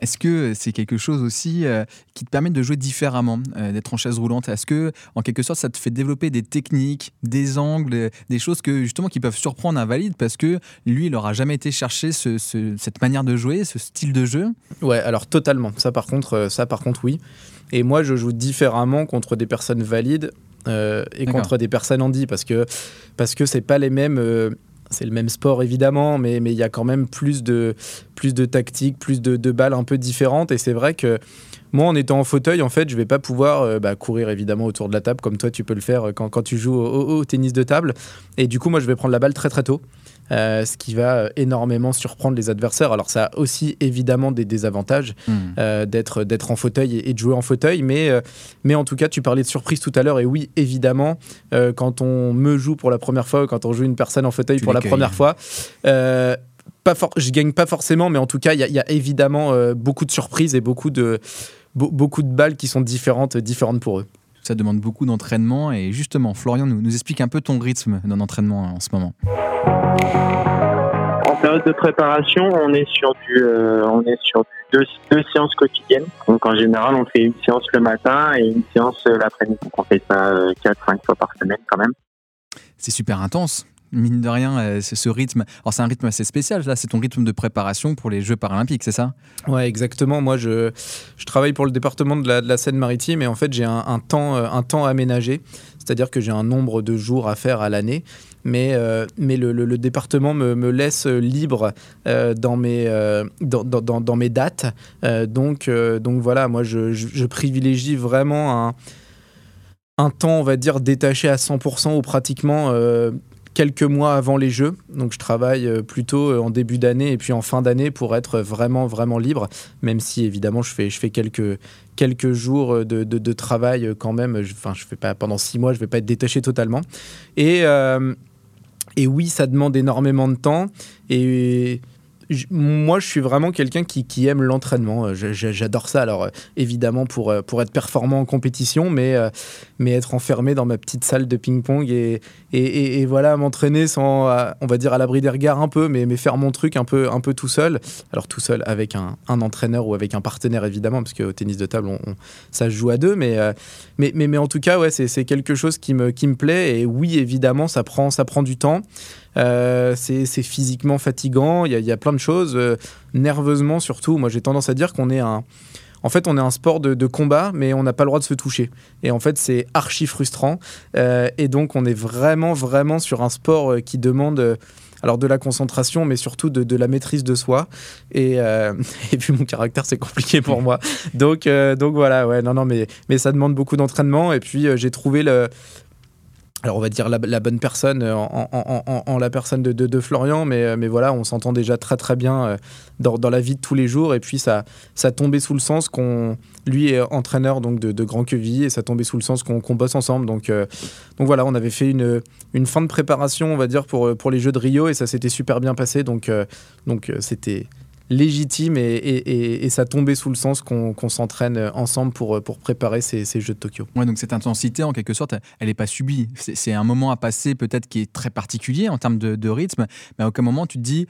Est-ce que c'est quelque chose aussi euh, qui te permet de jouer différemment, euh, d'être en chaise roulante? Est-ce que, en quelque sorte, ça te fait développer des techniques, des angles, des choses que justement qui peuvent surprendre un valide parce que lui, il n'aura jamais été chercher cette manière de jouer, ce style de jeu? Ouais, alors totalement. Ça, par contre, euh, ça, par contre, oui. Et moi, je joue différemment contre des personnes valides et contre des personnes handi parce que parce que c'est pas les mêmes c'est le même sport évidemment, mais il y a quand même plus de, plus de tactiques, plus de, balles un peu différentes. Et c'est vrai que moi, en étant en fauteuil, en fait, je vais pas pouvoir euh, bah, courir évidemment autour de la table comme toi tu peux le faire quand, quand tu joues au, tennis de table. Et du coup, moi, je vais prendre la balle très très tôt. Euh, ce qui va euh, énormément surprendre les adversaires. Alors ça a aussi évidemment des désavantages hmm. euh, d'être d'être en fauteuil et, de jouer en fauteuil, mais mais en tout cas tu parlais de surprise tout à l'heure et oui évidemment quand on me joue pour la première fois, quand on joue une personne en fauteuil pour la première fois. pas je gagne pas forcément, mais en tout cas, il y, a évidemment beaucoup de surprises et beaucoup de, beaucoup de balles qui sont différentes, différentes pour eux ça demande beaucoup d'entraînement. Et justement, Florian nous, nous explique un peu ton rythme d'un entraînement en ce moment. En période de préparation, on est sur du, euh, on est sur deux, deux, séances quotidiennes. Donc en général, on fait une séance le matin et une séance l'après-midi. Donc on fait ça 4-5 euh, fois par semaine quand même. C'est super intense mine de rien, euh, ce rythme. Alors, c'est un rythme assez spécial, là, c'est ton rythme de préparation pour les Jeux paralympiques, c'est ça? Ouais, exactement. Moi, je, travaille pour le département de la, Seine-Maritime et en fait, j'ai un, temps, euh, un temps aménagé, c'est-à-dire que j'ai un nombre de jours à faire à l'année. Mais, euh, mais le, département me, laisse libre dans, mes, dans, dans, dans, mes dates. donc, donc voilà, moi, je, je, privilégie vraiment un un temps, on va dire, détaché à 100% ou pratiquement quelques mois avant les Jeux. Donc je travaille euh, plutôt euh, en début d'année et puis en fin d'année pour être vraiment, vraiment libre, même si évidemment je fais, je fais quelques, quelques jours euh, de, de, travail quand même. Enfin, je fais pas pendant six mois, je vais pas être détaché totalement. Et, et oui, ça demande énormément de temps. Et moi, je suis vraiment quelqu'un qui, aime l'entraînement. Euh, j'adore ça. Alors, euh, évidemment, pour, euh, pour être performant en compétition, mais, mais être enfermé dans ma petite salle de ping-pong et, et, voilà, m'entraîner sans, on va dire, à l'abri des regards un peu, mais, mais faire mon truc un peu, un peu tout seul. Alors, tout seul avec un, entraîneur ou avec un partenaire, évidemment, parce qu'au tennis de table, on, ça se joue à deux. Mais, mais, mais, mais, en tout cas, ouais, c'est quelque chose qui me, qui me plaît. Et oui, évidemment, ça prend, ça prend du temps. Euh, c'est physiquement fatigant, il y, a plein de choses. Euh, nerveusement surtout, moi j'ai tendance à dire qu'on est un... En fait, on est un sport de, combat, mais on n'a pas le droit de se toucher. Et en fait, c'est archi frustrant. Euh, et donc, on est vraiment, vraiment sur un sport qui demande alors de la concentration, mais surtout de, la maîtrise de soi. Et, puis mon caractère, c'est compliqué pour moi. Donc, donc voilà, ouais, non, non, mais, mais ça demande beaucoup d'entraînement. Et puis j'ai trouvé le, alors on va dire la, bonne personne euh, en, la personne de, Florian, mais, euh, mais voilà, on s'entend déjà très très bien euh, dans, la vie de tous les jours. Et puis ça, ça tombait sous le sens qu'on, lui est entraîneur donc de, Grand Queville, et ça tombait sous le sens qu'on bosse ensemble. Donc, donc voilà, on avait fait une, une fin de préparation, on va dire, pour, pour les Jeux de Rio, et ça s'était super bien passé. Donc donc c'était légitime et, ça tombait sous le sens qu'on s'entraîne ensemble pour, pour préparer ces, Jeux de Tokyo. Ouais, donc cette intensité, en quelque sorte, elle n'est pas subie. C'est un moment à passer peut-être qui est très particulier en termes de, de rythme, mais à aucun moment tu te dis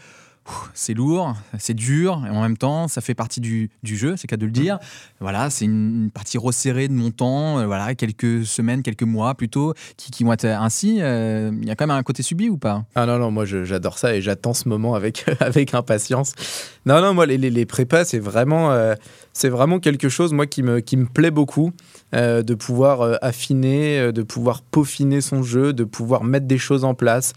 c'est lourd, c'est dur, et en même temps, ça fait partie du, jeu, c'est qu'à de le dire. Mm. Voilà, c'est une, partie resserrée de mon temps, euh, voilà, quelques semaines, quelques mois plutôt, qui, qui vont être ainsi. Euh, il y a quand même un côté subi ou pas? Ah non, non, moi j'adore ça et j'attends ce moment avec, avec impatience. Non, non, moi les, les, prépas, c'est vraiment, euh, c'est vraiment quelque chose, moi, qui me, qui me plaît beaucoup, de pouvoir affiner, de pouvoir peaufiner son jeu, de pouvoir mettre des choses en place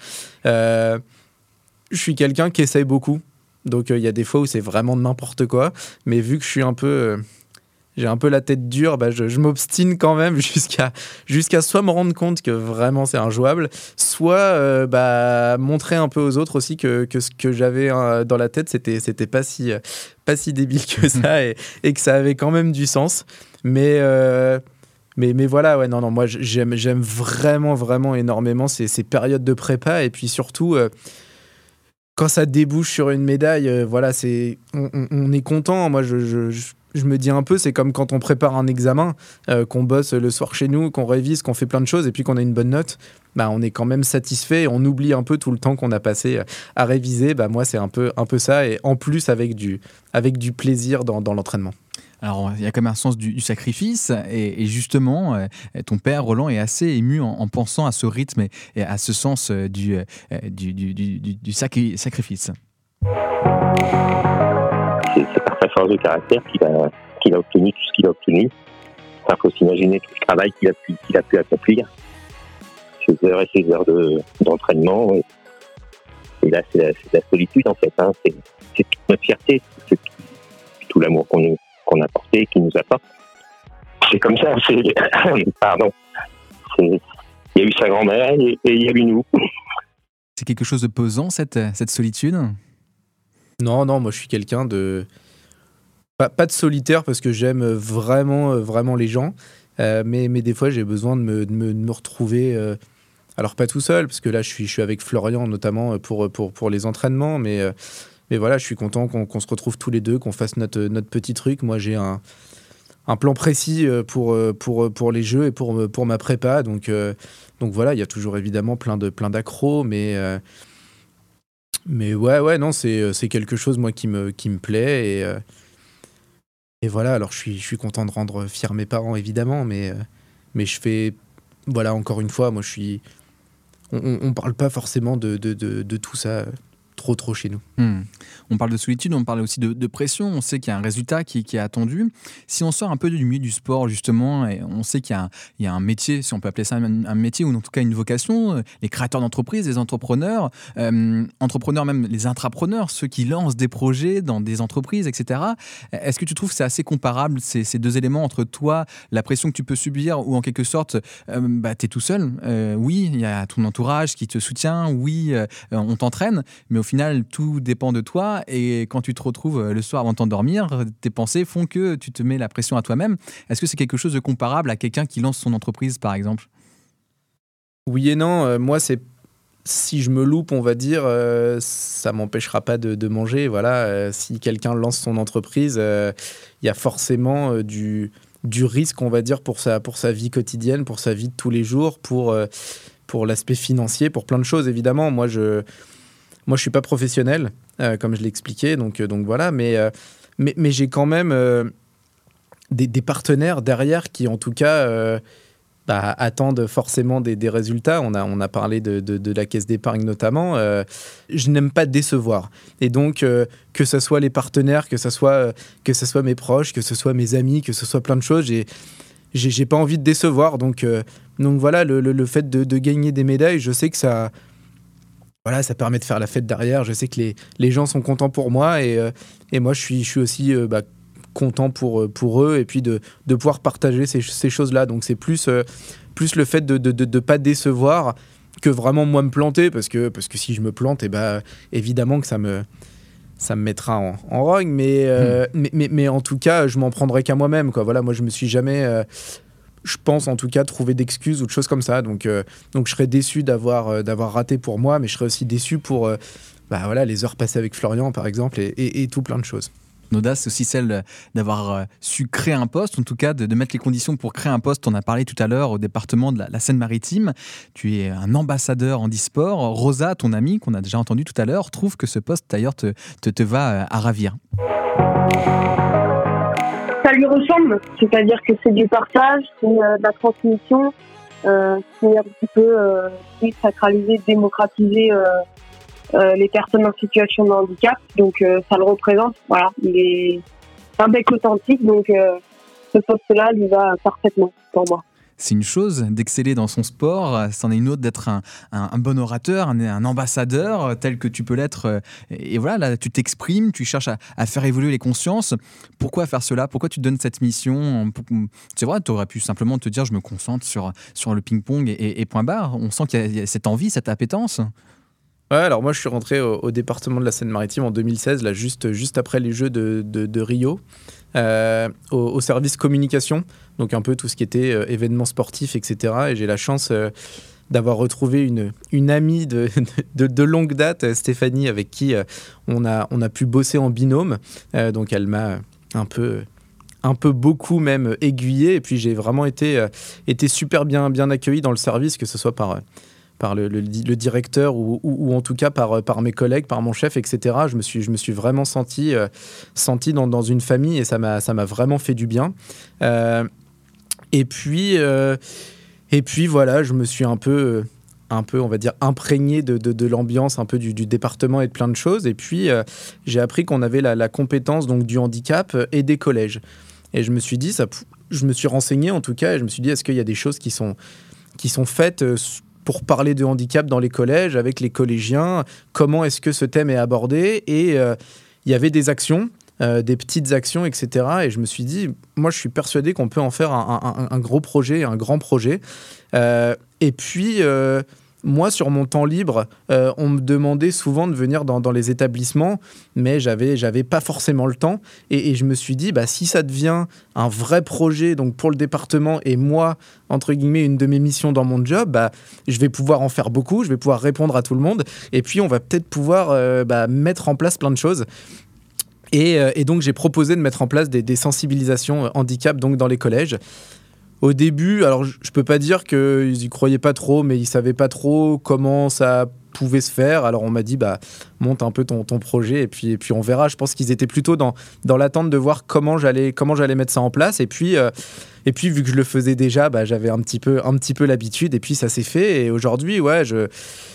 je suis quelqu'un qui essaye beaucoup. Donc euh, il y a des fois où c'est vraiment n'importe quoi. Mais vu que je suis un peu. Euh, j'ai un peu la tête dure, bah, je, m'obstine quand même jusqu'à jusqu'à soit me rendre compte que vraiment c'est injouable, soit euh, bah, montrer un peu aux autres aussi que, que ce que j'avais dans la tête, c'était c'était pas si, pas si débile que ça et, et, que ça avait quand même du sens. Mais mais, mais voilà, ouais, non, non, moi j'aime, j'aime vraiment, vraiment énormément ces, ces, périodes de prépa et puis surtout quand ça débouche sur une médaille, voilà, c'est, on, est content. Moi, je, me dis un peu, c'est comme quand on prépare un examen, qu'on bosse le soir chez nous, qu'on révise, qu'on fait plein de choses et puis qu'on a une bonne note. Bah, on est quand même satisfait, on oublie un peu tout le temps qu'on a passé à réviser. Bah, moi, c'est un peu, un peu ça, et en plus avec du, avec du plaisir dans l'entraînement. Alors, il y a quand même un sens du, sacrifice, et, justement, euh, ton père, Roland, est assez ému en, pensant à ce rythme et, à ce sens euh, du, euh, du, du, du sacrifice. C'est par sa force de caractère qu'il a, qu'il a obtenu tout ce qu'il a obtenu. Il faut s'imaginer tout le travail qu'il a, qu'il a pu accomplir ses heures et ses heures d'entraînement. et là, c'est la, solitude, en fait. Hein. C'est toute notre fierté, c'est tout, l'amour qu'on qu'on a porté, qui nous apporte. C'est comme ça. Pardon. Il y a eu sa grand-mère et, il y a eu nous. C'est quelque chose de pesant, cette, cette solitude? Non, non, moi je suis quelqu'un de. Pas, pas, de solitaire parce que j'aime vraiment, vraiment les gens. Euh, mais, mais, des fois, j'ai besoin de me, de me, de me retrouver euh, alors pas tout seul, parce que là je suis, je suis avec Florian notamment euh, pour, pour, pour les entraînements, mais, euh, mais voilà, je suis content qu'on se retrouve tous les deux, qu'on fasse notre, notre petit truc. Moi j'ai un, un plan précis euh, pour, pour, pour les jeux et pour, pour ma prépa, donc, donc voilà, il y a toujours évidemment plein de plein mais, mais ouais, ouais, non, c'est quelque chose moi qui me, qui me plaît. Et, voilà, alors je suis, content de rendre fiers mes parents évidemment, mais, mais je fais voilà, encore une fois, moi je suis, on ne parle pas forcément de, de, de, tout ça trop trop chez nous. Hmm. On parle de solitude, on parle aussi de, pression, on sait qu'il y a un résultat qui, est attendu. Si on sort un peu du milieu du sport justement, et on sait qu'il y, a un métier, si on peut appeler ça un, métier ou en tout cas une vocation, euh, les créateurs d'entreprises, les entrepreneurs, euh, entrepreneurs même les intrapreneurs, ceux qui lancent des projets dans des entreprises, etc. Est-ce que tu trouves que c'est assez comparable ces, deux éléments entre toi, la pression que tu peux subir ou en quelque sorte, euh, bah, tu es tout seul Oui, il y a ton entourage qui te soutient, oui, on t'entraîne, mais au final, tout dépend de toi. Et quand tu te retrouves euh, le soir avant de t'endormir, tes pensées font que tu te mets la pression à toi-même. Est-ce que c'est quelque chose de comparable à quelqu'un qui lance son entreprise, par exemple? Oui et non. Euh, moi, c'est si je me loupe, on va dire, euh, ça m'empêchera pas de, manger. Voilà, si quelqu'un lance son entreprise, il y a forcément du, du risque, on va dire, pour sa, pour sa vie quotidienne, pour sa vie de tous les jours, pour, pour l'aspect financier, pour plein de choses, évidemment. Moi, je, moi, je suis pas professionnel, euh, comme je l'ai expliqué, donc, euh, donc voilà, mais, euh, mais, mais j'ai quand même des, des, partenaires derrière qui, en tout cas, bah, attendent forcément des, des, résultats. On a, on a parlé de, de, la caisse d'épargne notamment. je n'aime pas décevoir. Et donc, que ce soit les partenaires, que ce soit, que ce soit mes proches, que ce soit mes amis, que ce soit plein de choses, j'ai j'ai pas envie de décevoir. Donc, donc voilà, le, le, le fait de, de, gagner des médailles, je sais que ça, voilà, ça permet de faire la fête derrière. Je sais que les, les gens sont contents pour moi et, euh, et moi, je suis, je suis aussi euh, bah, content pour, euh, pour eux et puis de, de pouvoir partager ces, ces choses-là. Donc, c'est plus, plus le fait de ne de, de, pas décevoir que vraiment moi me planter parce que, parce que si je me plante, et eh bah, évidemment que ça me, ça me mettra en, en rogne. Mais, mais, mais, mais, en tout cas, je m'en prendrai qu'à moi-même. Voilà, moi, je me suis jamais je pense en tout cas trouver d'excuses ou de choses comme ça. Donc, euh, donc je serais déçu d'avoir euh, d'avoir raté pour moi, mais je serais aussi déçu pour euh, bah, voilà, les heures passées avec Florian, par exemple, et, tout plein de choses. L'audace, c'est aussi celle d'avoir su créer un poste, en tout cas de, mettre les conditions pour créer un poste. On a parlé tout à l'heure au département de la, Seine-Maritime. Tu es un ambassadeur en e-sport. Rosa, ton amie, qu'on a déjà entendu tout à l'heure, trouve que ce poste d'ailleurs te, te, te, va à ravir ça lui ressemble, c'est-à-dire que c'est du partage, c'est euh, de la transmission, euh, c'est un petit peu euh, sacraliser, démocratiser euh, les personnes en situation de handicap. Donc ça le représente, voilà, il est un bec authentique, donc ce poste-là lui va parfaitement pour moi c'est une chose d'exceller dans son sport, c'en est une autre d'être un, bon orateur, un, ambassadeur tel que tu peux l'être. Et voilà, là, tu t'exprimes, tu cherches à, faire évoluer les consciences. Pourquoi faire cela? Pourquoi tu te donnes cette mission? C'est vrai, tu aurais pu simplement te dire je me concentre sur, sur le ping-pong et, point barre. On sent qu'il y, a cette envie, cette appétence. Ouais, alors moi je suis rentré au, département de la Seine-Maritime en 2016, là juste, juste après les Jeux de, Rio. Au, service communication, donc un peu tout ce qui était événements sportifs, etc. Et j'ai la chance d'avoir retrouvé une, amie de, longue date, Stéphanie, avec qui on, a, pu bosser en binôme. donc elle m'a un peu un peu beaucoup même aiguillé et puis j'ai vraiment été, été super bien, bien accueilli dans le service que ce soit par, par le, directeur ou, en tout cas par, mes collègues, par mon chef, etc. Je me suis, je me suis vraiment senti, euh, senti dans, dans, une famille et ça m'a vraiment fait du bien. Euh, et, puis, euh, et puis voilà, je me suis un peu un peu, on va dire, imprégné de, de, l'ambiance un peu du, du, département et de plein de choses. Et puis, j'ai appris qu'on avait la, la, compétence donc du handicap et des collèges. Et je me suis dit, ça, je me suis renseigné en tout cas, et je me suis dit, est-ce qu'il y a des choses qui sont, qui sont faites pour parler de handicap dans les collèges avec les collégiens, comment est-ce que ce thème est abordé et euh, il y avait des actions, euh, des petites actions, etc. Et je me suis dit, moi je suis persuadé qu'on peut en faire un, gros projet, un grand projet. Euh, et puis moi, sur mon temps libre, euh, on me demandait souvent de venir dans, les établissements, mais j'avais, j'avais pas forcément le temps. Et, je me suis dit, bah, si ça devient un vrai projet donc pour le département et moi, entre guillemets, une de mes missions dans mon job, bah, je vais pouvoir en faire beaucoup, je vais pouvoir répondre à tout le monde. Et puis, on va peut-être pouvoir euh, bah, mettre en place plein de choses. Et, euh, donc, j'ai proposé de mettre en place des, des sensibilisations handicap donc, dans les collèges au début, alors je, peux pas dire qu'ils y croyaient pas trop, mais ils savaient pas trop comment ça pouvait se faire. Alors on m'a dit bah monte un peu ton, ton projet et puis et puis on verra. Je pense qu'ils étaient plutôt dans dans l'attente de voir comment j'allais mettre ça en place et puis euh, et puis vu que je le faisais déjà, bah, j'avais un petit peu peu l'habitude et puis ça s'est fait et aujourd'hui ouais je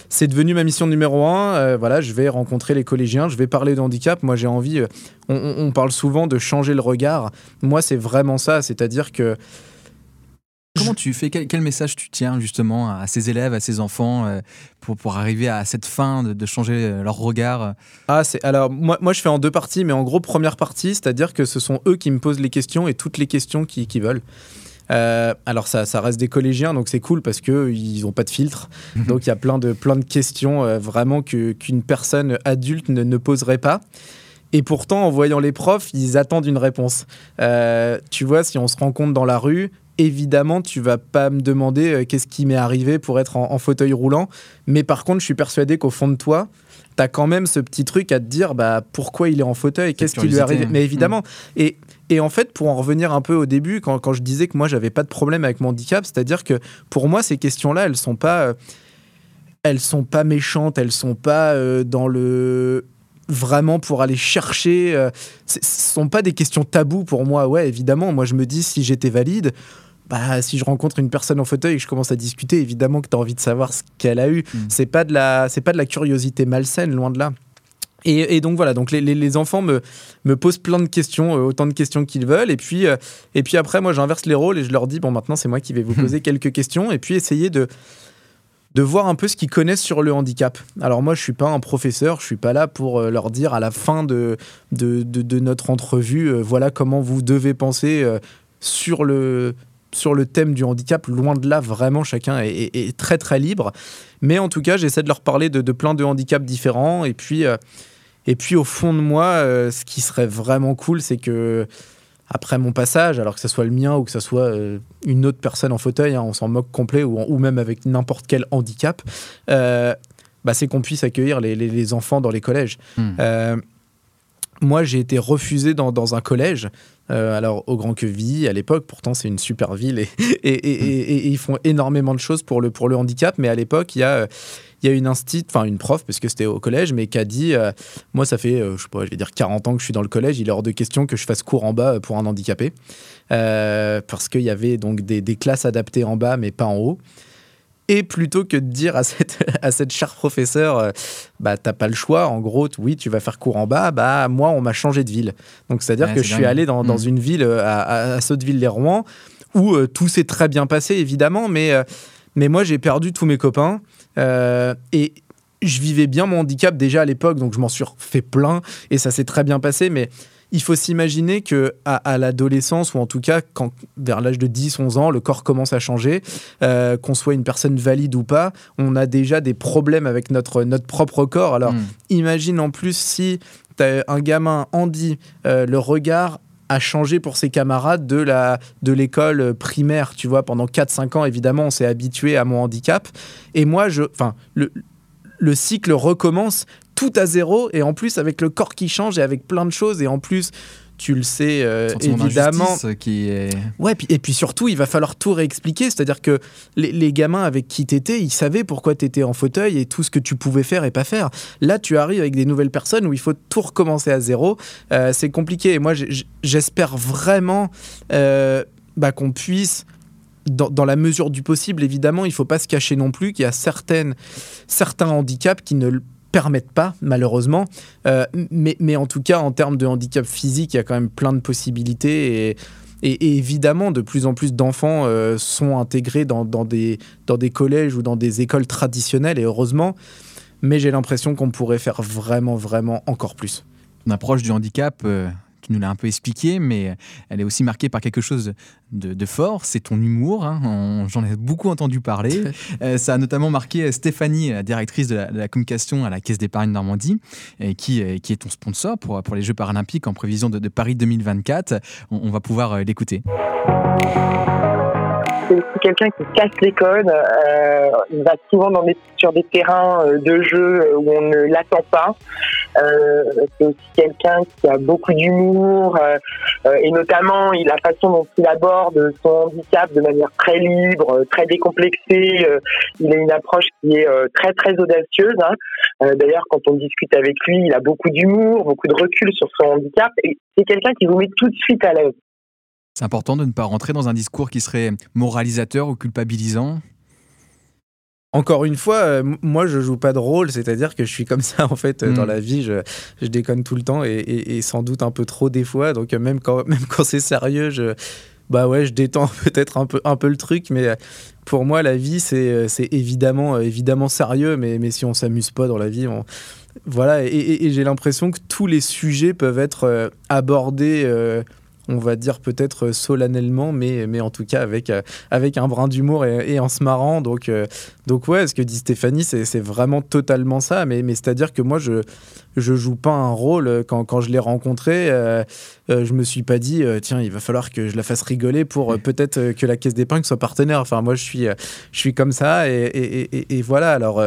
c'est devenu ma mission numéro un. Euh, voilà, je vais rencontrer les collégiens, je vais parler de handicap. Moi, j'ai envie. Euh, on, parle souvent de changer le regard. Moi, c'est vraiment ça. C'est-à-dire que Comment tu fais quel, message tu tiens justement à ces élèves, à ces enfants euh, pour, pour arriver à cette fin de, changer euh, leur regard Ah, c'est alors moi, moi je fais en deux parties, mais en gros première partie, c'est-à-dire que ce sont eux qui me posent les questions et toutes les questions qu'ils veulent. Euh, alors ça, ça, reste des collégiens, donc c'est cool parce qu'ils n'ont pas de filtre. donc il y a plein de, plein de questions vraiment qu'une personne adulte ne, ne, poserait pas. Et pourtant, en voyant les profs, ils attendent une réponse. tu vois, si on se rencontre dans la rue, évidemment, tu vas pas me demander euh, qu'est-ce qui m'est arrivé pour être en, fauteuil roulant. Mais par contre, je suis persuadé qu'au fond de toi, tu as quand même ce petit truc à te dire bah, pourquoi il est en fauteuil, qu'est-ce qui lui est arrivé? Mais évidemment. Mm. Et, et, en fait, pour en revenir un peu au début, quand, quand je disais que moi, j'avais pas de problème avec mon handicap, c'est-à-dire que pour moi, ces questions-là, elles sont pas. Euh, elles sont pas méchantes, elles sont pas euh, dans le vraiment pour aller chercher. ce sont pas des questions taboues pour moi. Ouais, évidemment, moi je me dis si j'étais valide, bah, si je rencontre une personne en fauteuil et que je commence à discuter, évidemment que tu as envie de savoir ce qu'elle a eu. Mm. C'est pas de la c'est pas de la curiosité malsaine, loin de là. Et, donc voilà, donc les, les, enfants me, me posent plein de questions, euh, autant de questions qu'ils veulent. Et puis, euh, et puis après, moi, j'inverse les rôles et je leur dis, bon, maintenant, c'est moi qui vais vous poser quelques questions. Et puis, essayer de, de voir un peu ce qu'ils connaissent sur le handicap. Alors moi, je suis pas un professeur, je suis pas là pour euh, leur dire à la fin de, de, de, notre entrevue, voilà comment vous devez penser sur le sur le thème du handicap, loin de là, vraiment, chacun est, très très libre. Mais en tout cas, j'essaie de leur parler de, plein de handicaps différents. Et puis, euh, et puis au fond de moi, euh, ce qui serait vraiment cool, c'est que après mon passage, alors que ce soit le mien ou que ce soit euh, une autre personne en fauteuil, hein, on s'en moque complet, ou, ou, même avec n'importe quel handicap, bah, c'est qu'on puisse accueillir les, enfants dans les collèges. Hmm. Moi, j'ai été refusé dans, dans un collège euh, alors au Grand Queville à l'époque, pourtant c'est une super ville et, et, ils font énormément de choses pour le, pour le handicap, mais à l'époque il y a il y a une instit, enfin une prof, parce que c'était au collège, mais qui a dit euh, Moi, ça fait, euh, je sais pas, je vais dire 40 ans que je suis dans le collège, il est hors de question que je fasse cours en bas pour un handicapé. parce qu'il y avait donc des, des, classes adaptées en bas, mais pas en haut. Et plutôt que de dire à cette, à cette chère professeure, euh, bah t'as pas le choix, en gros, oui, tu vas faire cours en bas, bah moi, on m'a changé de ville. Donc c'est-à-dire que je suis allé dans, dans, mm. une ville, euh, à, à, Sotteville-les-Rouen, où euh, tout s'est très bien passé, évidemment, mais, mais moi, j'ai perdu tous mes copains. et je vivais bien mon handicap déjà à l'époque, donc je m'en suis fait plein, et ça s'est très bien passé, mais il faut s'imaginer que à, l'adolescence ou en tout cas quand vers l'âge de 10-11 ans le corps commence à changer euh, qu'on soit une personne valide ou pas on a déjà des problèmes avec notre notre propre corps alors hmm. imagine en plus si as un gamin Andy euh, le regard a changé pour ses camarades de la de l'école primaire, tu vois, pendant 4 5 ans évidemment, on s'est habitué à mon handicap et moi je enfin le le cycle recommence tout à zéro et en plus avec le corps qui change et avec plein de choses et en plus tu le sais euh, évidemment. Qui est... Ouais, et puis surtout, il va falloir tout réexpliquer. C'est-à-dire que les, gamins avec qui t'étais, ils savaient pourquoi t'étais en fauteuil et tout ce que tu pouvais faire et pas faire. Là, tu arrives avec des nouvelles personnes où il faut tout recommencer à zéro. Euh, c'est compliqué. Et moi, j'espère vraiment euh, bah, qu'on puisse dans, dans, la mesure du possible, évidemment, il ne faut pas se cacher non plus qu'il y a certaines, certains handicaps qui ne permettent pas, malheureusement. Euh, mais, mais, en tout cas, en termes de handicap physique, il y a quand même plein de possibilités. Et, évidemment, de plus en plus d'enfants euh, sont intégrés dans, dans, des, dans des collèges ou dans des écoles traditionnelles, et heureusement. Mais j'ai l'impression qu'on pourrait faire vraiment, vraiment encore plus. On approche du handicap. Euh, tu nous l'as un peu expliqué, mais elle est aussi marquée par quelque chose de, fort, c'est ton humour. Hein. J'en ai beaucoup entendu parler. Euh, ça a notamment marqué Stéphanie, directrice de la, communication à la Caisse d'épargne Normandie, et qui, qui est ton sponsor pour, pour les Jeux paralympiques en prévision de, Paris 2024. On, va pouvoir euh, l'écouter c'est quelqu'un qui casse les codes. Euh, il va souvent dans des, sur des terrains euh, de jeu où on ne l'attend pas. Euh, c'est aussi quelqu'un qui a beaucoup d'humour euh, et notamment il, la façon dont il aborde son handicap de manière très libre, très décomplexée. il a une approche qui est très très audacieuse. Hein. D'ailleurs, quand on discute avec lui, il a beaucoup d'humour, beaucoup de recul sur son handicap et c'est quelqu'un qui vous met tout de suite à l'aise. C'est important de ne pas rentrer dans un discours qui serait moralisateur ou culpabilisant encore une fois, euh, moi je joue pas de rôle, c'est-à-dire que je suis comme ça en fait dans hmm. la vie, je, je, déconne tout le temps et, sans doute un peu trop des fois, donc euh, même quand, même quand c'est sérieux, je, bah ouais, je détends peut-être un peu, un peu le truc, mais euh, pour moi la vie c'est évidemment, évidemment sérieux, mais, mais si on s'amuse pas dans la vie, on, voilà, et, j'ai l'impression que tous les sujets peuvent être abordés on va dire peut-être solennellement, mais, mais en tout cas avec, euh, avec un brin d'humour et, en se marrant. Donc, euh, donc ouais, ce que dit Stéphanie, c'est vraiment totalement ça. Mais, mais c'est-à-dire que moi, je je joue pas un rôle. Quand, quand je l'ai rencontré, euh, je me suis pas dit, tiens, il va falloir que je la fasse rigoler pour peut-être que la caisse d'épingle soit partenaire. Enfin, moi, je suis, je suis comme ça. Et, et, et voilà, alors...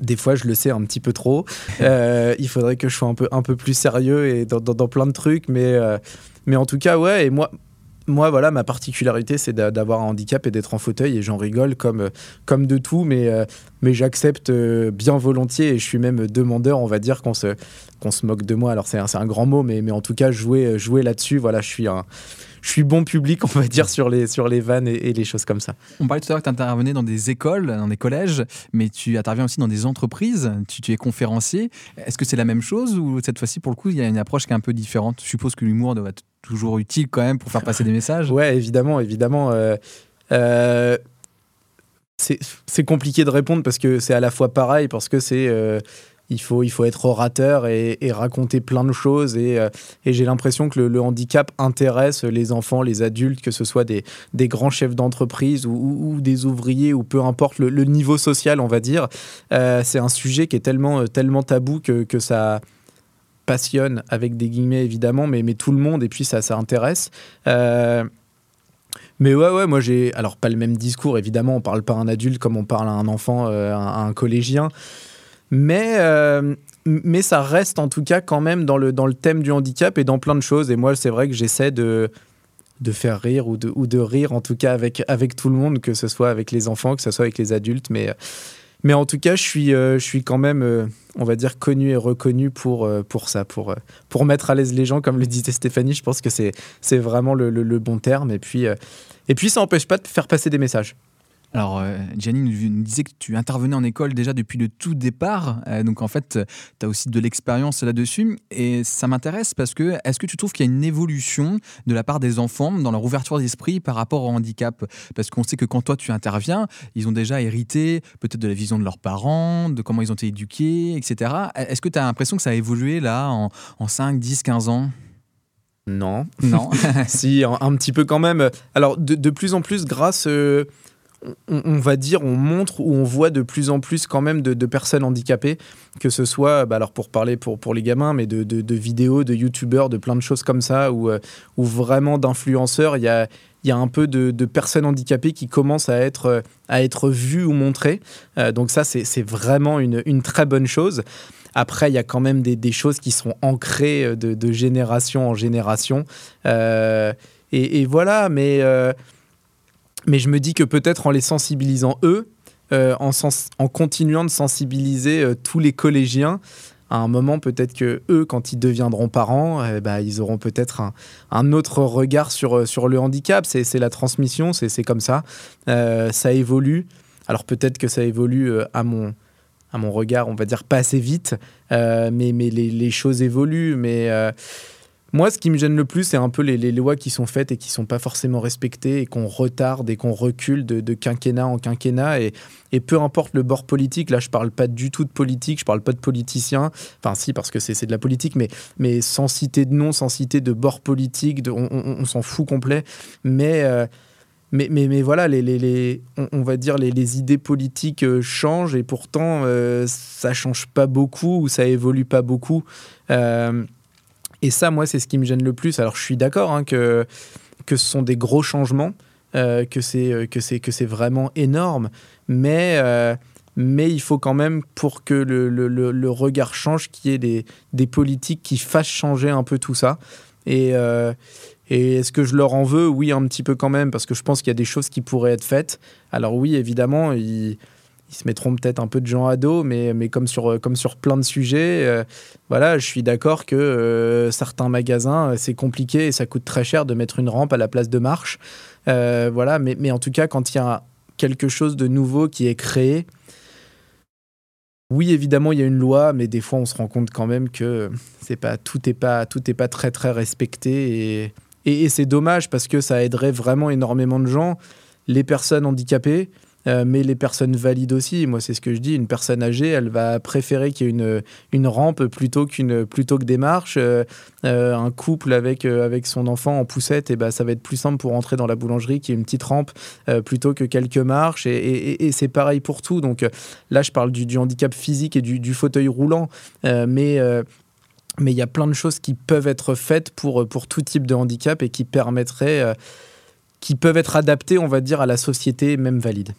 Des fois, je le sais un petit peu trop. il faudrait que je sois un peu, un peu plus sérieux et dans, dans, plein de trucs, mais, mais en tout cas, ouais, et moi, moi, voilà, ma particularité, c'est d'avoir un handicap et d'être en fauteuil, et j'en rigole comme, comme de tout, mais, euh, mais j'accepte euh, bien volontiers, et je suis même demandeur, on va dire, qu'on se, qu'on se moque de moi. Alors, c'est un, un, grand mot, mais, mais en tout cas, jouer, jouer là-dessus, voilà, je suis un, je suis bon public, on va dire, sur les, sur les vannes et, les choses comme ça. On parlait tout à l'heure que tu intervenais dans des écoles, dans des collèges, mais tu interviens aussi dans des entreprises, tu, es conférencier. Est-ce que c'est la même chose ou cette fois-ci, pour le coup, il y a une approche qui est un peu différente? Je suppose que l'humour doit être toujours utile quand même pour faire passer des messages. Ouais, évidemment, évidemment. Euh, euh, c'est compliqué de répondre parce que c'est à la fois pareil, parce que c'est euh, il faut, il faut être orateur et, raconter plein de choses. Et, euh, j'ai l'impression que le, handicap intéresse les enfants, les adultes, que ce soit des, grands chefs d'entreprise ou, des ouvriers, ou peu importe le, niveau social, on va dire. Euh, c'est un sujet qui est tellement, tellement tabou que, ça passionne, avec des guillemets évidemment, mais, tout le monde, et puis ça, ça intéresse. Euh, mais ouais, ouais, moi j'ai. Alors, pas le même discours, évidemment, on parle pas à un adulte comme on parle à un enfant, à un collégien. Mais, euh, mais ça reste en tout cas quand même dans le, dans le thème du handicap et dans plein de choses. Et moi, c'est vrai que j'essaie de, de faire rire ou de, ou de rire en tout cas avec, avec tout le monde, que ce soit avec les enfants, que ce soit avec les adultes. Mais, mais en tout cas, je suis, euh, je suis quand même, euh, on va dire, connu et reconnu pour, pour ça, pour, pour mettre à l'aise les gens, comme le disait Stéphanie. Je pense que c'est vraiment le, le, le, bon terme. Et puis, et puis ça n'empêche pas de faire passer des messages. Alors, euh, Gianni nous disait que tu intervenais en école déjà depuis le tout départ. Euh, donc, en fait, tu as aussi de l'expérience là-dessus. Et ça m'intéresse parce que, est-ce que tu trouves qu'il y a une évolution de la part des enfants dans leur ouverture d'esprit par rapport au handicap? Parce qu'on sait que quand toi, tu interviens, ils ont déjà hérité peut-être de la vision de leurs parents, de comment ils ont été éduqués, etc. Est-ce que tu as l'impression que ça a évolué là en, 5, 10, 15 ans? Non. Non. si, un, petit peu quand même. Alors, de, plus en plus, grâce. Euh, on, va dire, on montre ou on voit de plus en plus quand même de, personnes handicapées, que ce soit, bah, alors pour parler pour, pour les gamins, mais de, de vidéos, de youtubeurs, de plein de choses comme ça, ou, ou vraiment d'influenceurs. Il y a, y a un peu de, personnes handicapées qui commencent à être, à être vues ou montrées. donc ça, c'est vraiment une, une, très bonne chose. Après, il y a quand même des, choses qui sont ancrées euh, de, génération en génération. Euh, et, voilà, mais, euh, mais je me dis que peut-être en les sensibilisant eux, en, en, continuant de sensibiliser tous les collégiens, à un moment, peut-être que eux, quand ils deviendront parents, bah, ils auront peut-être un, autre regard sur, sur le handicap. C'est la transmission, c'est comme ça. ça évolue. Alors peut-être que ça évolue à mon, regard, on va dire pas assez vite, euh, mais, mais les, choses évoluent. Mais euh, moi, ce qui me gêne le plus, c'est un peu les, lois qui sont faites et qui sont pas forcément respectées et qu'on retarde et qu'on recule de, quinquennat en quinquennat. Et, peu importe le bord politique, là, je parle pas du tout de politique, je parle pas de politiciens. Enfin, si, parce que c'est de la politique, mais, sans citer de nom, sans citer de bord politique, on, s'en fout complet. Mais. Euh, voilà, on, va dire les, les idées politiques euh, changent et pourtant euh, ça change pas beaucoup ou ça évolue pas beaucoup. Euh, et ça, moi, c'est ce qui me gêne le plus. Alors, je suis d'accord hein, que, que ce sont des gros changements, que c'est que c'est vraiment énorme, mais mais il faut quand même pour que le, le, le regard change, qu'il y ait des, des politiques qui fassent changer un peu tout ça. Et, et est-ce que je leur en veux? Oui, un petit peu quand même, parce que je pense qu'il y a des choses qui pourraient être faites. Alors oui, évidemment, ils, se mettront peut-être un peu de gens à dos, mais, mais comme, sur, comme sur plein de sujets, euh, voilà, je suis d'accord que euh, certains magasins, c'est compliqué et ça coûte très cher de mettre une rampe à la place de marche. Euh, voilà, mais, mais en tout cas, quand il y a quelque chose de nouveau qui est créé, oui, évidemment, il y a une loi, mais des fois, on se rend compte quand même que c'est pas tout n'est pas tout pas très très respecté et et, c'est dommage parce que ça aiderait vraiment énormément de gens, les personnes handicapées, euh, mais les personnes valides aussi. Moi, c'est ce que je dis. Une personne âgée, elle va préférer qu'il y ait une, une rampe plutôt, qu'une, plutôt que des marches. Euh, euh, un couple avec, avec son enfant en poussette, et ben, ça va être plus simple pour entrer dans la boulangerie qu'il y ait une petite rampe plutôt que quelques marches. Et, c'est pareil pour tout. Donc là, je parle du, handicap physique et du, fauteuil roulant. mais mais il y a plein de choses qui peuvent être faites pour, pour tout type de handicap et qui permettraient, qui peuvent être adaptées, on va dire, à la société, même valide.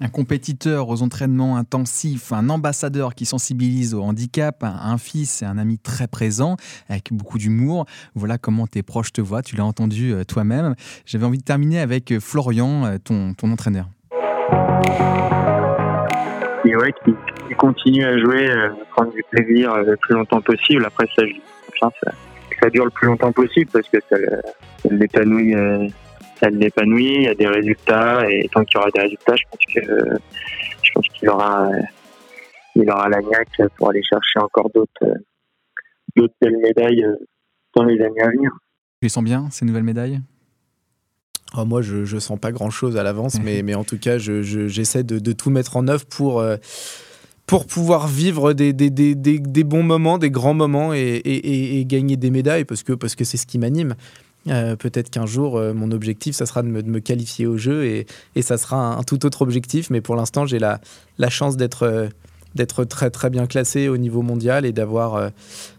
Un compétiteur aux entraînements intensifs, un ambassadeur qui sensibilise au handicap, un, fils et un ami très présent, avec beaucoup d'humour. Voilà comment tes proches te voient, tu l'as entendu euh, toi-même. J'avais envie de terminer avec euh, Florian, ton, ton entraîneur. Et ouais, qui, continue à jouer, euh, prendre du plaisir euh, le plus longtemps possible. Après, ça, ça, ça dure le plus longtemps possible parce que ça, l'épanouit, euh, ça l'épanouit, il y a des résultats et tant qu'il y aura des résultats, je pense que je pense qu'il aura il aura la niaque pour aller chercher encore d'autres d'autres belles médailles dans les années à venir. Tu les sens bien ces nouvelles médailles? Oh, moi, je ne sens pas grand-chose à l'avance, mais, mais en tout cas, j'essaie je, de, de, tout mettre en œuvre pour, pour pouvoir vivre des, des, des, des, bons moments, des grands moments et, et, gagner des médailles parce que parce que c'est ce qui m'anime. Euh, peut-être qu'un jour, euh, mon objectif, ça sera de me, de me, qualifier au jeu et, et ça sera un, tout autre objectif. Mais pour l'instant, j'ai la, la chance d'être euh, très très bien classé au niveau mondial et d'avoir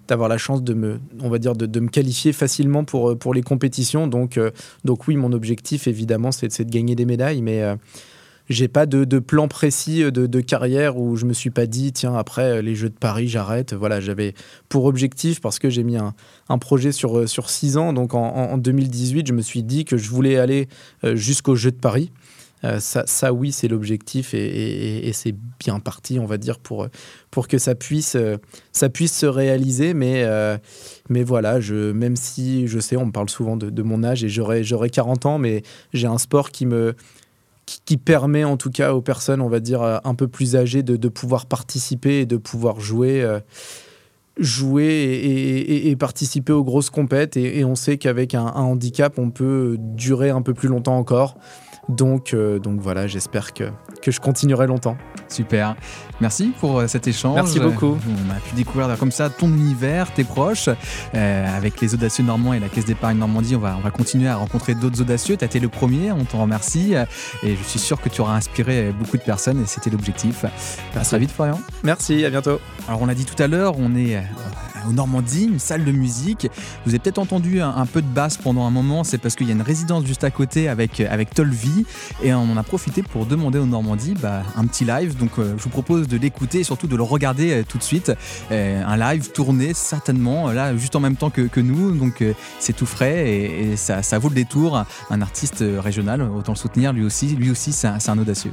d'avoir la chance de me on va dire de, de, me qualifier facilement pour pour les compétitions donc donc oui mon objectif évidemment c'est de gagner des médailles mais j'ai pas de, plan précis de, carrière où je me suis pas dit tiens après les Jeux de Paris j'arrête. Voilà j'avais pour objectif parce que j'ai mis un, projet sur sur six ans. Donc en, 2018 je me suis dit que je voulais aller euh, jusqu'aux Jeux de Paris. Euh, ça, ça, oui c'est l'objectif et, c'est bien parti on va dire pour pour que ça puisse euh, ça puisse se réaliser. Mais mais voilà je même si je sais on me parle souvent de, de mon âge et j'aurai 40 ans mais j'ai un sport qui me qui, permet en tout cas aux personnes, on va dire, euh, un peu plus âgées de, pouvoir participer et de pouvoir jouer. Euh, jouer et, participer aux grosses compètes et, on sait qu'avec un, handicap on peut durer un peu plus longtemps encore donc, euh, donc voilà, j'espère que, que je continuerai longtemps. Super. Merci pour euh, cet échange. Merci beaucoup. On a pu découvrir comme ça ton univers, tes proches. Euh, avec les audacieux normands et la Caisse d'épargne Normandie, on va, on va continuer à rencontrer d'autres audacieux. Tu as été le premier, on t'en remercie. Et je suis sûr que tu auras inspiré beaucoup de personnes et c'était l'objectif. À très vite, Florian. Merci, à bientôt. Alors, on l'a dit tout à l'heure, on est au Normandie, une salle de musique. Vous avez peut-être entendu un, peu de basse pendant un moment, c'est parce qu'il y a une résidence juste à côté avec, avec Tolvi et on en a profité pour demander au Normandie bah, un petit live. Donc euh, je vous propose de l'écouter et surtout de le regarder euh, tout de suite. Euh, un live tourné certainement là juste en même temps que, nous, donc c'est tout frais et, ça, vaut le détour. Un artiste régional, autant le soutenir lui aussi. Lui aussi, c'est un audacieux.